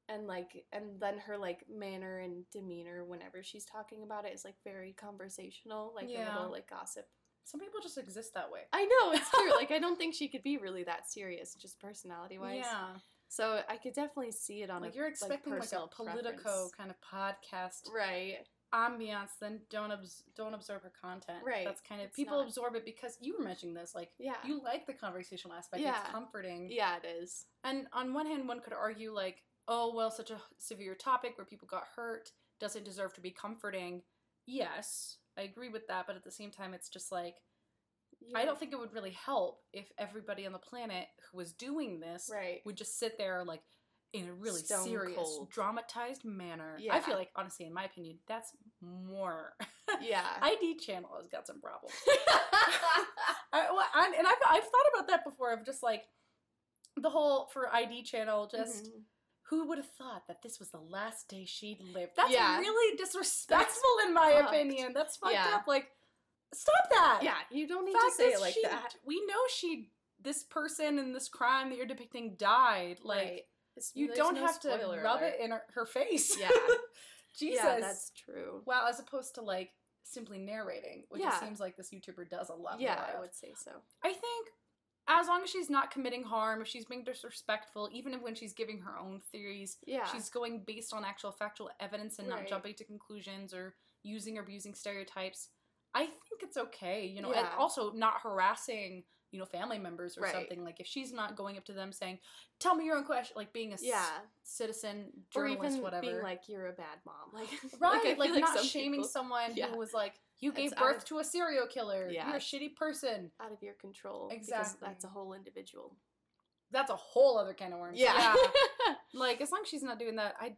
And like and then her like manner and demeanor whenever she's talking about it is like very conversational, like a little like gossip. some people just exist that way. I know, it's true. [laughs] like I don't think she could be really that serious, just personality wise. Yeah. So I could definitely see it on Like a you're expecting like, a Politico preference. kind of podcast Right. ambiance, then don't abs- don't absorb her content. Right. That's kind of It's people not. absorb it because you were mentioning this. Like Yeah. you like the conversational aspect. Yeah. It's comforting. Yeah, it is. And on one hand, one could argue like, oh well, such a severe topic where people got hurt doesn't deserve to be comforting. Yes, I agree with that, but at the same time, it's just like I don't think it would really help if everybody on the planet who was doing this Right. would just sit there like in a really Stone serious, cold. dramatized manner. I feel like, honestly, in my opinion, that's more. [laughs] Yeah. ID channel has got some problems. [laughs] [laughs] I, well, and and I've, I've thought about that before of just like the whole for ID channel, just Mhm. who would have thought that this was the last day she'd lived? That's Yeah. really disrespectful in my fucked. opinion. That's fucked Yeah. up. Like, stop that. Yeah, you don't need Fact to say it like she- that. We know she, this person in this crime that you're depicting died. Like, right. You don't no have to rub alert. it in her, her face. Yeah. [laughs] Jesus. Yeah, that's true. Well, as opposed to like simply narrating, which Yeah. it seems like this YouTuber does a lot Yeah, I would say so. I think as long as she's not committing harm, if she's being disrespectful, even if when she's giving her own theories, Yeah. she's going based on actual factual evidence and not jumping to conclusions or using or abusing stereotypes, I think it's okay, you know, and also not harassing, you know, family members or Right. something. Like if she's not going up to them saying, "Tell me your own question," like being a yeah. citizen, Or journalist, even whatever. being like, you're a bad mom. Like, [laughs] right, I like, feel not shaming people- someone Yeah. who was like, "You gave It's birth of- to a serial killer. Yeah. You're a shitty person." out of your control. Because Exactly. that's a whole individual. That's a whole other can of worms. Yeah. [laughs] like as long as she's not doing that, I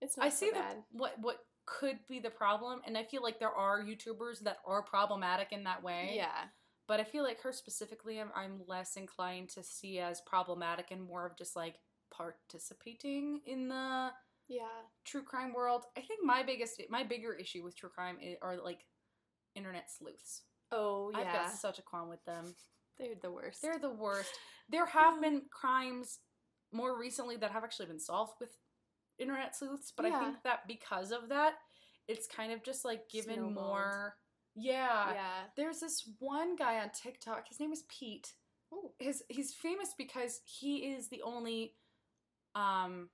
it's not I so see bad. that what what could be the problem, and I feel like there are YouTubers that are problematic in that way. Yeah. But I feel like her specifically, I'm, I'm less inclined to see as problematic and more of just like participating in the Yeah. true crime world. I think my biggest, my bigger issue with true crime are like internet sleuths. Oh, yeah, I've got such a qualm with them. They're the worst. They're the worst. [sighs] There have been crimes more recently that have actually been solved with internet sleuths, but I think that because of that, it's kind of just like given Snowballed. more. Yeah. yeah. There's this one guy on TikTok. His name is Pete. Oh. His he's famous because he is the only um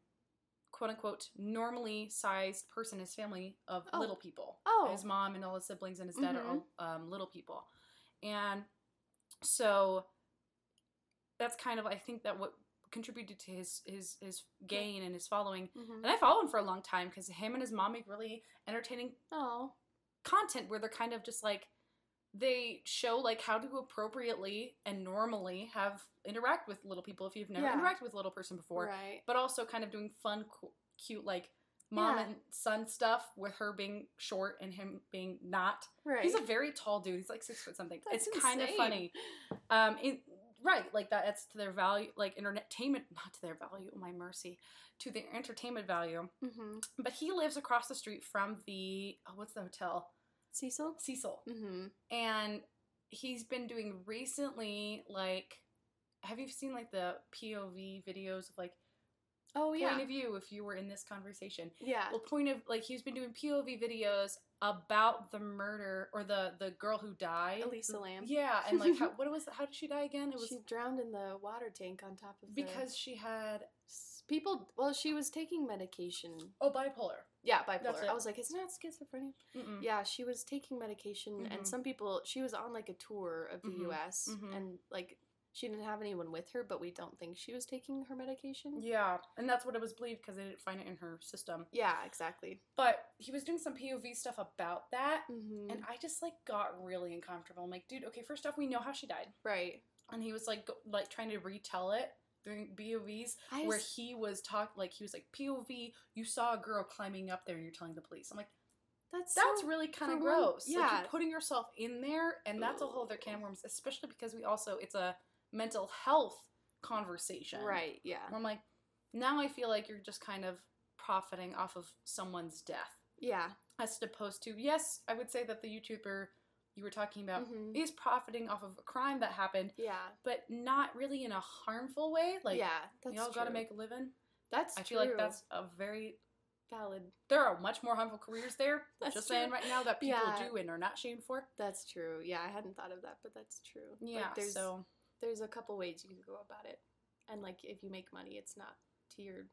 quote unquote normally sized person in his family of Oh. little people. Oh. His mom and all his siblings and his dad Mhm. are all um, little people. And so that's kind of I think that what contributed to his his his gain and his following. Mhm. And I follow him for a long time because him and his mom make really entertaining Oh. content where they're kind of just like they show like how to appropriately and normally have interact with little people if you've never Yeah. interacted with a little person before Right. but also kind of doing fun cu- cute like mom Yeah. and son stuff with her being short and him being not Right. he's a very tall dude he's like six foot something That's it's kind of funny um it, right like that it's to their value like entertainment [laughs] not to their value oh my mercy to their entertainment value mm-hmm. but he lives across the street from the oh, what's the hotel Cecil? cecil Mm-hmm. and he's been doing recently like have you seen like the pov videos of like Oh yeah, point of view if you were in this conversation. yeah. Well, point of like he's been doing POV videos about the murder or the the girl who died. Elisa Lam. Yeah, and like how, [laughs] what was how did she die again? It was she drowned in the water tank on top of the because she had people. Well, she was taking medication. oh bipolar. Yeah, bipolar. I was like, isn't that schizophrenia? Mm-mm. Yeah, she was taking medication, Mhm. and some people. She was on like a tour of the Mhm. U.S. Mhm. and like she didn't have anyone with her, but we don't think she was taking her medication. Yeah, and that's what it was believed because they didn't find it in her system. Yeah, exactly. But he was doing some POV stuff about that, Mm-hmm. and I just like got really uncomfortable. I'm like, dude, okay, first off, we know how she died, right. and he was like, go, like trying to retell it during POVs I where just- he was talk like he was like POV, you saw a girl climbing up there, and you're telling the police. I'm like, that's that's so- really kind of gross. like yeah. you're putting yourself in there, and that's a whole other can of worms, especially because we also it's a mental health conversation, right. Yeah. I'm like, now I feel like you're just kind of profiting off of someone's death, Yeah. as opposed to yes, I would say that the YouTuber you were talking about Mhm. is profiting off of a crime that happened, Yeah. but not really in a harmful way. Like, yeah. That's we all got to make a living. That's I true. feel like that's a very valid. there are much more harmful careers there. [laughs] That's just true. saying right now that people Yeah. do and are not shamed for. That's true. Yeah, I hadn't thought of that, but that's true. Like, Yeah, there's so there's a couple ways you can go about it, and like if you make money, it's not to your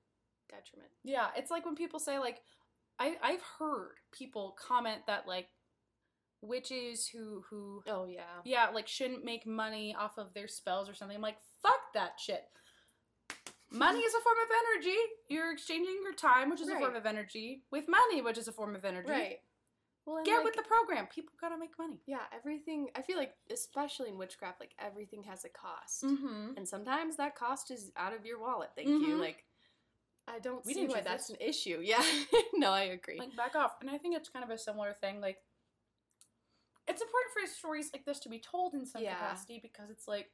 detriment. Yeah, it's like when people say like I I've heard people comment that like witches who who Oh yeah. yeah, like shouldn't make money off of their spells or something. I'm like, fuck that shit. Money is a form of energy. You're exchanging your time, which is a form of energy, with money, which is a form of energy. Right. Well, Get like, with the program. People gotta make money. yeah. Everything. I feel like, especially in witchcraft, like everything has a cost, Mm-hmm. and sometimes that cost is out of your wallet. Thank you. Mhm. Like, I don't We see why that's this. an issue. Yeah. [laughs] no, I agree. Like back off. And I think it's kind of a similar thing. Like it's important for stories like this to be told in some Yeah. capacity because it's like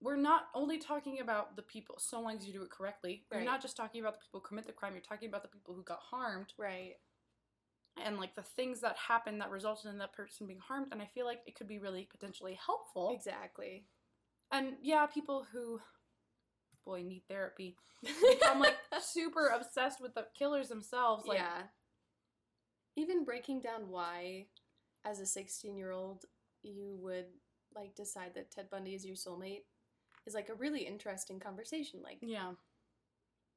we're not only talking about the people so long as you do it correctly. You're not just talking about the people who commit the crime, you're talking about the people who got harmed right. And like the things that happened that resulted in that person being harmed and I feel like it could be really potentially helpful. Exactly. And yeah, people who boy need therapy [laughs] i'm like super obsessed with the killers themselves like yeah. Even breaking down why, as a 16 year old, you would like decide that Ted Bundy is your soulmate is like a really interesting conversation. Like, yeah.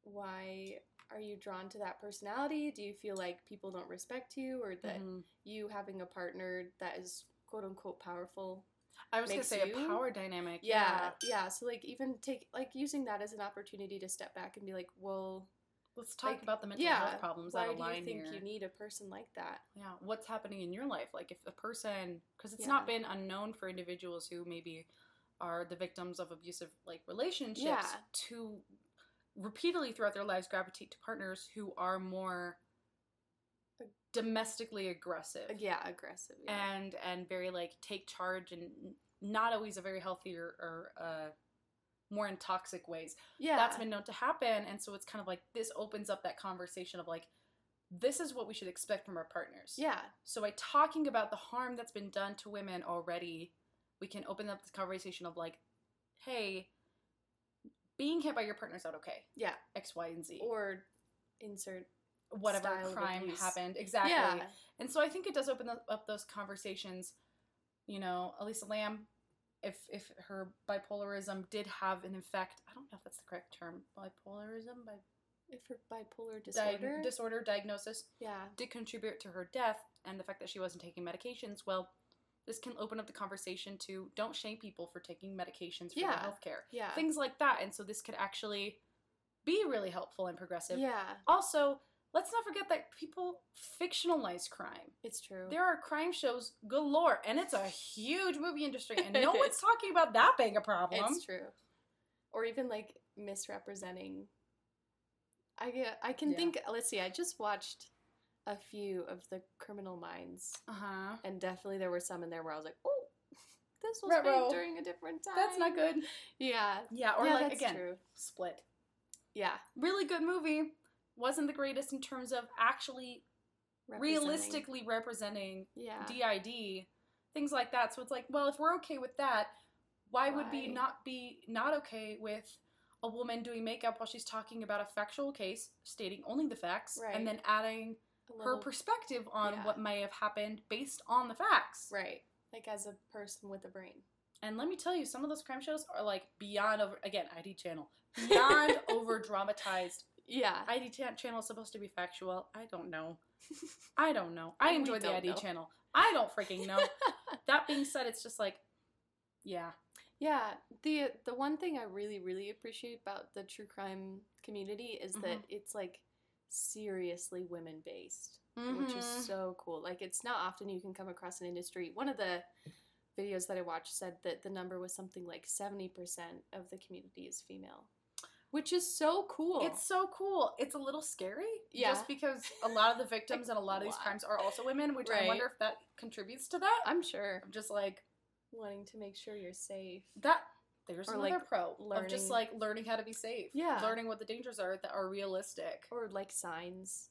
why are you drawn to that personality? Do you feel like people don't respect you or that Mhm. you having a partner that is quote unquote powerful? I was gonna makes say a power dynamic. Yeah. Yeah. So, like, even take, like, using that as an opportunity to step back and be like, well, Let's talk Like, about the mental yeah, health problems why that do you think here. you need a person like that? yeah, what's happening in your life? Like if the person, because it's Yeah. not been unknown for individuals who maybe are the victims of abusive like relationships Yeah. to repeatedly throughout their lives gravitate to partners who are more domestically aggressive Yeah, aggressive. Yeah. and and very like take charge and not always a very healthy or, or uh, more in toxic ways. yeah. that's been known to happen and so it's kind of like this opens up that conversation of like this is what we should expect from our partners yeah. so by talking about the harm that's been done to women already we can open up this conversation of like hey being hit by your partner's not okay Yeah. x y and z Or insert. whatever crime happened exactly Yeah. and so i think it does open up- those conversations you know elisa lam if if her bipolarism did have an effect i don't know if that's the correct term bipolarism by If her bipolar disorder. disorder diagnosis yeah. did contribute to her death and the fact that she wasn't taking medications, well, this can open up the conversation to don't shame people for taking medications for Yeah. their healthcare. Yeah. Things like that. And so this could actually be really helpful and progressive. yeah. Also, let's not forget that people fictionalize crime. It's true. There are crime shows galore, and it's a [laughs] huge movie industry, and no one's talking about that being a problem. It's true. Or even like misrepresenting. I. I can Yeah. think. Let's see. I just watched a few of the Criminal Minds, Uh huh. and definitely there were some in there where I was like, "Oh, [laughs] this was Ruh-roh. made during a different time." That's not good. Yeah. Yeah, or yeah, like again, true. Split. Yeah. Really good movie. Wasn't the greatest in terms of actually Representing. realistically representing Yeah. DID, things like that. So it's like, well, if we're okay with that, why would we not be not okay with a woman doing makeup while she's talking about a factual case, stating only the facts, Right. and then adding her perspective on Yeah. what may have happened based on the facts. right, like as a person with a brain. And let me tell you, some of those crime shows are like beyond over again, ID channel. [laughs] Beyond over dramatized. Yeah, ID ta- channel is supposed to be factual. I don't know. [laughs] I don't know. I enjoy the ID know. channel. I don't freaking know. [laughs] that being said, it's just like yeah. Yeah, the the one thing I really really appreciate about the true crime community is that Mhm. it's like seriously women based, which is Mhm. so cool. Like it's not often you can come across an industry. One of the videos that I watched said that the number was something like 70% of the community is female, which is so cool. It's so cool. It's a little scary. Yeah. Just because a lot of the [laughs] victims and a lot of these crimes are also women, which I wonder if that contributes to that. I'm sure I'm just like wanting to make sure you're safe. that there's Or, another like, pro of just like learning how to be safe. Yeah. Learning what the dangers are that are realistic. or like signs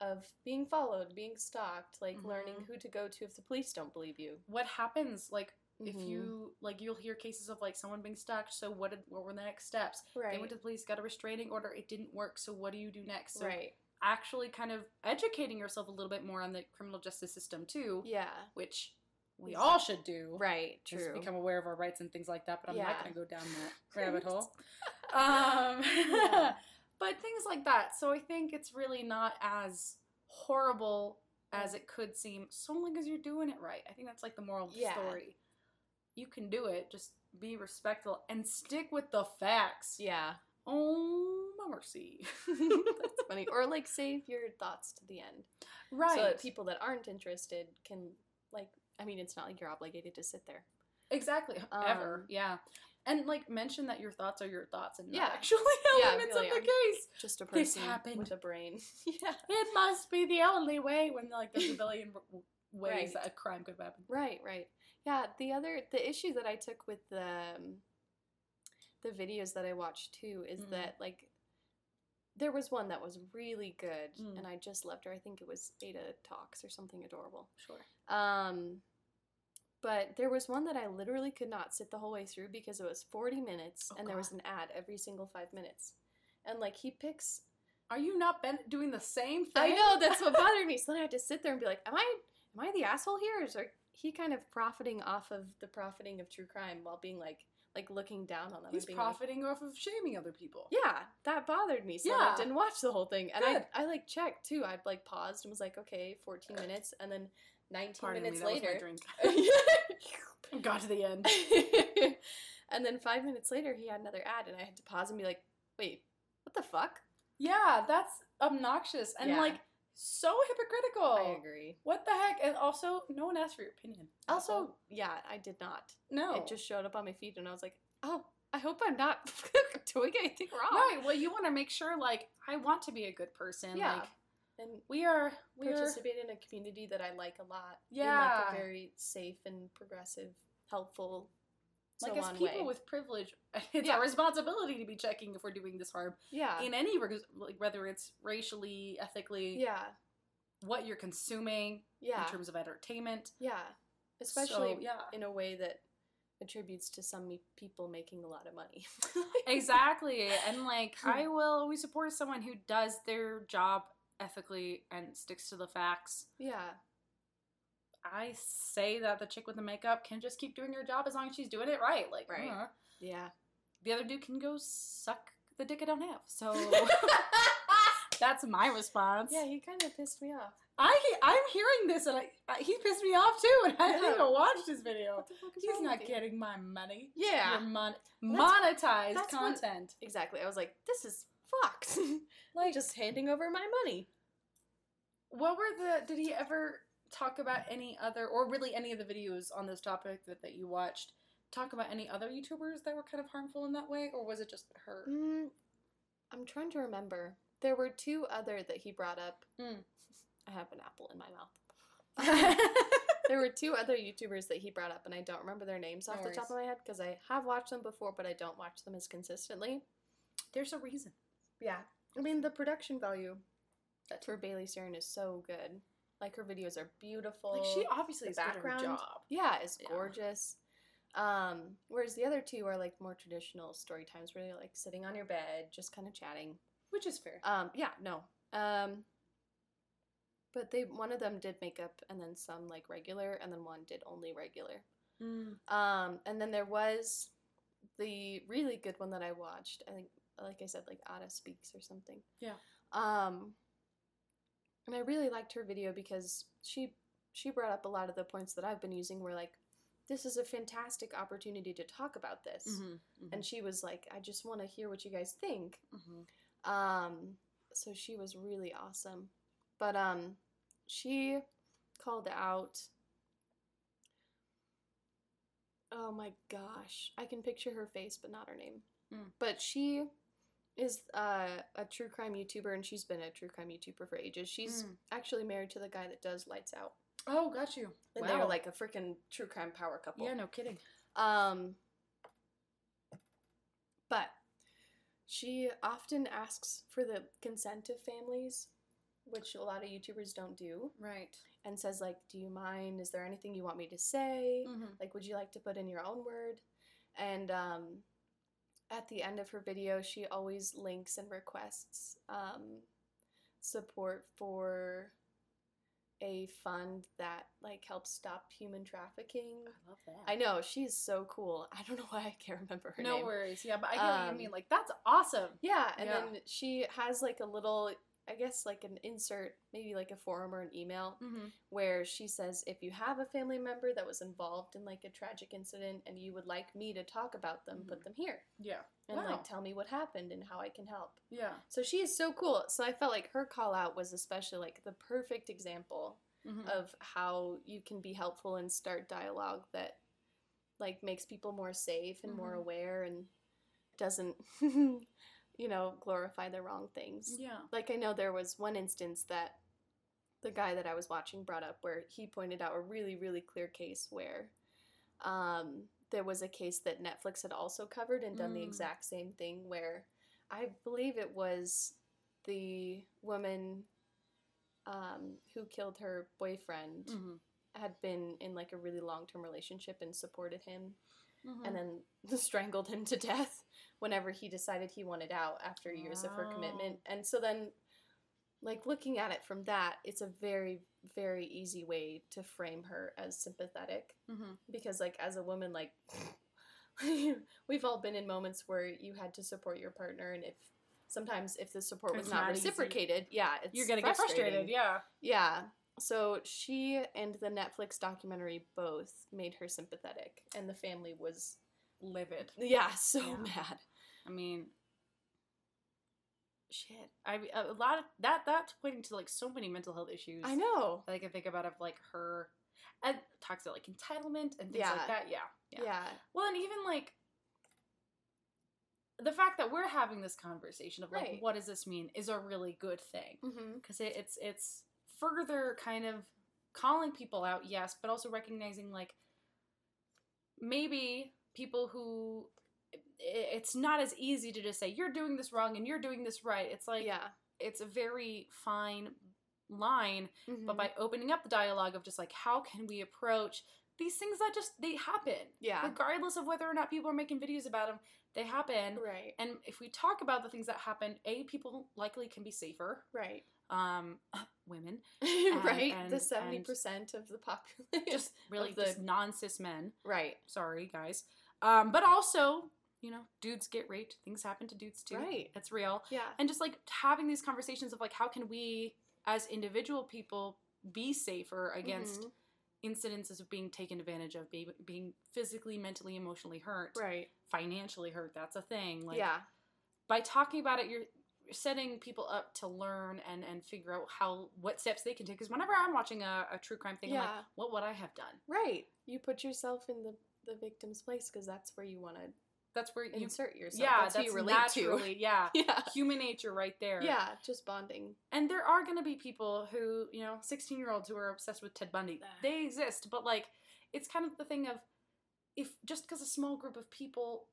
of being followed, being stalked, like learning Mhm. who to go to if the police don't believe you. What happens like if Mhm. you like you'll hear cases of like someone being stalked, so what did what were the next steps? right, They went to the police, got a restraining order, it didn't work, so what do you do next? So right, actually kind of educating yourself a little bit more on the criminal justice system too, yeah, which we all should do. right, Just true. become aware of our rights and things like that, but I'm not going to go down that [laughs] rabbit hole. [laughs] Um, Yeah. [laughs] but things like that. So I think it's really not as horrible as it could seem, so long as you're doing it right. I think that's like the moral of the Yeah. story. You can do it. Just be respectful and stick with the facts. yeah, Oh my mercy. that's funny. Or like save your thoughts to the end, right. so that people that aren't interested can. I mean, it's not like you're obligated to sit there. exactly. Ever. Um, Yeah. And like mention that your thoughts are your thoughts and Yeah. not actually [laughs] Yeah, elements really, of the I'm- case. Just a This person happened. with a brain. [laughs] yeah. It must be the only way when like there's a billion [laughs] ways Right. that a crime could happen. Right, right. Yeah, the other the issue that I took with the um, the videos that I watched too is Mm. that like there was one that was really good Mm. and I just loved her. I think it was Ada Talks or something adorable. Sure. Um but there was one that I literally could not sit the whole way through because it was 40 minutes Oh, and there was an ad every single 5 minutes. And like he picks Are you not been doing the same thing? I know that's what [laughs] bothered me. So then I had to sit there and be like, "Am I am I the asshole here? Or is he kind of profiting off of the profiting of true crime while being like like looking down on them? He's being like- profiting off of shaming other people. yeah, that bothered me. So then I didn't watch the whole thing, and Good. I I like checked too. I like paused and was like, okay, fourteen minutes, and then nineteen Pardon minutes my later. drink. [laughs] Got to the end. [laughs] and then five minutes later, he had another ad, and I had to pause and be like, "Wait, what the fuck?" Yeah, that's obnoxious and Yeah. like so hypocritical. I agree. What the heck? And also, no one asked for your opinion. Also, yeah, I did not. no. It just showed up on my feed, and I was like, "Oh, I hope I'm not [laughs] doing anything wrong." right. Well, you want to make sure, like, I want to be a good person. Yeah. Like, and we are. We are. participate in a community that I like a lot. in Yeah. like a very safe and progressive, helpful, so Like as people way. with privilege, [laughs] it's Yeah. our responsibility to be checking if we're doing this harm yeah, in any reg- like whether it's racially, ethically, yeah, what you're consuming yeah, in terms of entertainment. yeah. Especially So, yeah. in a way that attributes to some people making a lot of money. [laughs] exactly. And like [laughs] I will always support someone who does their job ethically and sticks to the facts. yeah, I say that the chick with the makeup can just keep doing her job as long as she's doing it right. Like, Right. uh, yeah. the other dude can go suck the dick I don't have. So [laughs] [laughs] that's my response. yeah, he kind of pissed me off. I I'm hearing this and I, I he pissed me off too, and I haven't Yeah. even watched his video. What the fuck is He's not with you? getting my money. Yeah. Your mon- that's- monetized that's what- content. Exactly. I was like, this is fucked. [laughs] Like, just handing over my money. what were the? Did he ever talk about any other, or really any of the videos on this topic that that you watched? Talk about any other YouTubers that were kind of harmful in that way, or was it just her? Mm, I'm trying to remember. There were two other that he brought up. Mm. [laughs] I have an apple in my mouth. [laughs] there were two other YouTubers that he brought up, and I don't remember their names No off the top of my head because I have watched them before, but I don't watch them as consistently. There's a reason. Yeah. I mean, the production value That's for Bailey Sarian is so good. Like, her videos are beautiful. Like she obviously the is good at her background- job. Yeah, it's Yeah. gorgeous. Um, whereas the other two are like more traditional story times where you're like sitting on your bed, just kind of chatting. Which is fair. Um, yeah, no. Um, but they one of them did makeup and then some like regular and then one did only regular. Mm. Um, and then there was the really good one that I watched. I think, like I said, like Ada Speaks or something. Yeah. Um, and I really liked her video because she she brought up a lot of the points that I've been using. Where like, this is a fantastic opportunity to talk about this. Mm-hmm. And she was like, I just want to hear what you guys think. mm-hmm. Um, so she was really awesome. But um, she called out. Oh my gosh, I can picture her face, but not her name. Mm. But she is uh, a true crime YouTuber, and she's been a true crime YouTuber for ages. She's Mm. actually married to the guy that does Lights Out, Oh, got you. and wow. they were like a freaking true crime power couple. yeah, no kidding. Um, but she often asks for the consent of families, which a lot of YouTubers don't do, Right. and says like, "Do you mind? Is there anything you want me to say? Mm-hmm. Like, would you like to put in your own word?" And um, at the end of her video, she always links and requests um, support for a fund that like helps stop human trafficking. I love that. I know she's so cool. I don't [laughs] know why I can't remember her no name. No worries. Yeah, but I get what you Um, mean. Like that's awesome. Yeah, and Yeah. then she has like a little, I guess like an insert, maybe like a forum or an email Mm-hmm. where she says if you have a family member that was involved in like a tragic incident and you would like me to talk about them, put them here Yeah. and Wow. like tell me what happened and how I can help. Yeah. So she is so cool. So I felt like her call out was especially like the perfect example Mm-hmm. of how you can be helpful and start dialogue that like makes people more safe and more Mhm. aware and doesn't [laughs] you know glorify the wrong things yeah. like i know there was one instance that the guy that i was watching brought up where he pointed out a really really clear case where um, there was a case that netflix had also covered and done the Mm. exact same thing where i believe it was the woman um, who killed her boyfriend Mm-hmm. had been in like a really long term relationship and supported him Mm-hmm. and then [laughs] strangled him to death whenever he decided he wanted out after years of her commitment. And so then like looking at it from that, it's a very very easy way to frame her as sympathetic Mm-hmm. because like as a woman like [laughs] we've all been in moments where you had to support your partner and if sometimes if the support was It's not, not easy. reciprocated, yeah, it's You're gonna get frustrated. Yeah. Yeah. So she and the Netflix documentary both made her sympathetic, and the family was, Livid. [laughs] yeah, so Yeah. mad. I mean, shit. I a lot of that. That's pointing to like so many mental health issues. I know. that I can think about of like her, and talks about like entitlement and things Yeah. like that. Yeah. Yeah. Yeah. Well, and even like the fact that we're having this conversation of like, Right. what does this mean, is a really good thing Mm-hmm. because it, it's it's further kind of calling people out, yes, but also recognizing like maybe people who it's not as easy to just say you're doing this wrong and you're doing this right. It's like yeah. it's a very fine line Mhm. but by opening up the dialogue of just like how can we approach these things that just they happen yeah. regardless of whether or not people are making videos about them they happen Right. and if we talk about the things that happen a people likely can be safer Right. Um [laughs] women [laughs] right. and- the seventy percent of the population. [laughs] just really the- just non-cis men right. sorry guys um but also you know dudes get raped things happen to dudes too Right. it's real Yeah. and just like having these conversations of like how can we as individual people be safer against Mhm. incidences of being taken advantage of, be, being physically, mentally, emotionally hurt, Right. financially hurt. That's a thing. Like yeah. by talking about it, you're setting people up to learn and and figure out how what steps they can take. Because whenever I'm watching a, a true crime thing, I'm like, Yeah. what would I have done? Right. You put yourself in the the victim's place because that's where you want to That's where you. insert yourself. yeah, that's, that's you relate naturally, yeah. [laughs] Yeah. human nature right there. Yeah. Just bonding. And there are going to be people who, you know, 16 year olds who are obsessed with Ted Bundy. They exist, but like, it's kind of the thing of if just because a small group of people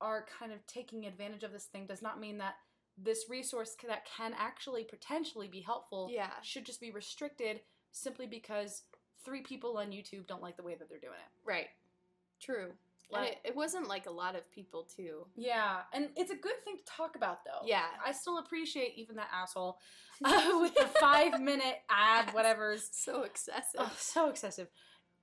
are kind of taking advantage of this thing does not mean that this resource that can actually potentially be helpful Yeah. should just be restricted simply because three people on YouTube don't like the way that they're doing it. Right. True. Like- and it, it wasn't like a lot of people too. Yeah, and it's a good thing to talk about though. Yeah. I still appreciate even that asshole uh, [laughs] [laughs] with the five minute ad, whatever's So excessive. oh, so excessive.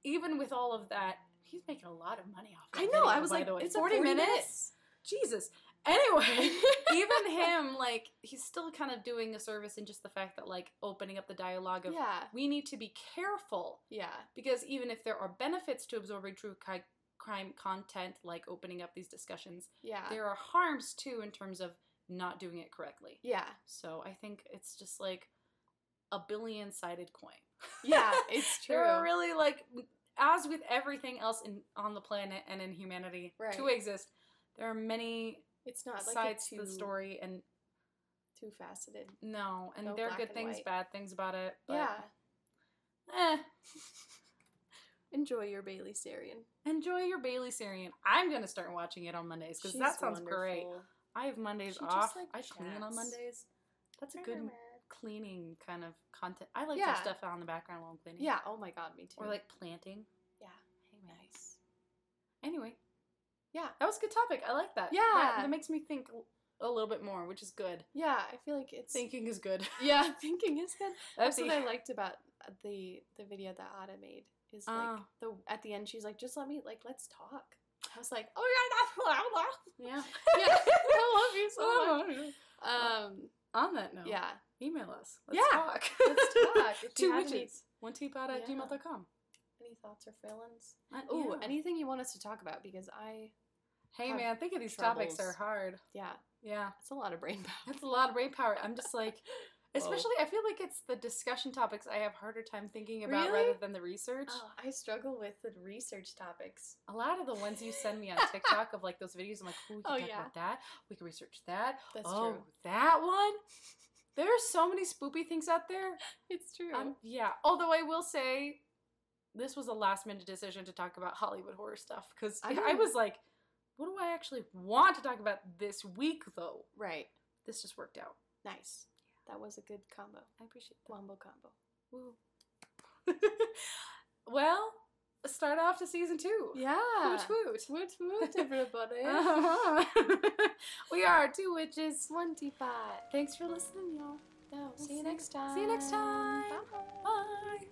Even with all of that, he's making a lot of money off. That I know. video, I was like, it's 40, 40 minutes. minutes. Jesus. Anyway, [laughs] even him, like, he's still kind of doing a service in just the fact that, like, opening up the dialogue of yeah. we need to be careful Yeah. because even if there are benefits to absorbing true ki- crime content, like opening up these discussions, Yeah. there are harms too in terms of not doing it correctly. yeah. So I think it's just like a billion sided coin. Yeah, [laughs] it's true. there are really like, as with everything else in on the planet and in humanity to exist, there are many it's not like sides to the story, and too faceted. no, and No there are good things, white. bad things about it. Yeah. eh, Enjoy your Bailey Sarian. enjoy your Bailey Sarian. I'm gonna start watching it on Mondays because that sounds great. I have Mondays She just, off. like, I clean on. Mondays. That's a good cleaning kind of content. I like Yeah. to have stuff on the background while I'm cleaning. Yeah. Oh my God, me too. Or like planting. yeah. Hey. Nice. Anyway, Yeah. that was a good topic. I like that. Yeah. That, that makes me think a little bit more, which is good. Yeah. I feel like it's. Thinking is good. [laughs] [laughs] yeah, thinking is good. That's what I liked about uh, the the video that Ada made. Is like Oh. the at the end she's like, just let me like let's talk. I was like, oh yeah, that's loud. Yeah. Yeah, I love you so much. Oh. Um, On that note, yeah, email us. Let's Yeah. talk. [laughs] let's talk. Two witches. One teapot at Yeah. gmail.com. any thoughts or feelings? Uh, Ooh, yeah. anything you want us to talk about? Because I, Hey man, think of these topics are hard. yeah, Yeah. it's a lot of brain power. It's a lot of brain power. I'm just like, [laughs] Whoa. especially, I feel like it's the discussion topics I have harder time thinking about Really? rather than the research. Oh, I struggle with the research topics. A lot of the ones you send me on TikTok of like those videos, I'm like, oh, we can Oh, talk yeah. about that. We can research that. That's oh, true. that one. There are so many spoopy things out there. [laughs] It's true. Um, yeah. Although I will say, this was a last minute decision to talk about Hollywood horror stuff because I I, was like, what do I actually want to talk about this week though? right. This just worked out. Nice. That was a good combo. I appreciate that. Wombo combo. Woo. [laughs] well, start off to season two. Yeah. Woot woot. Woot woot, everybody. [laughs] Uh-huh. [laughs] we are two witches. Twenty-five. Thanks for listening, y'all. No, We'll see you next time. see you next time. Bye. Bye.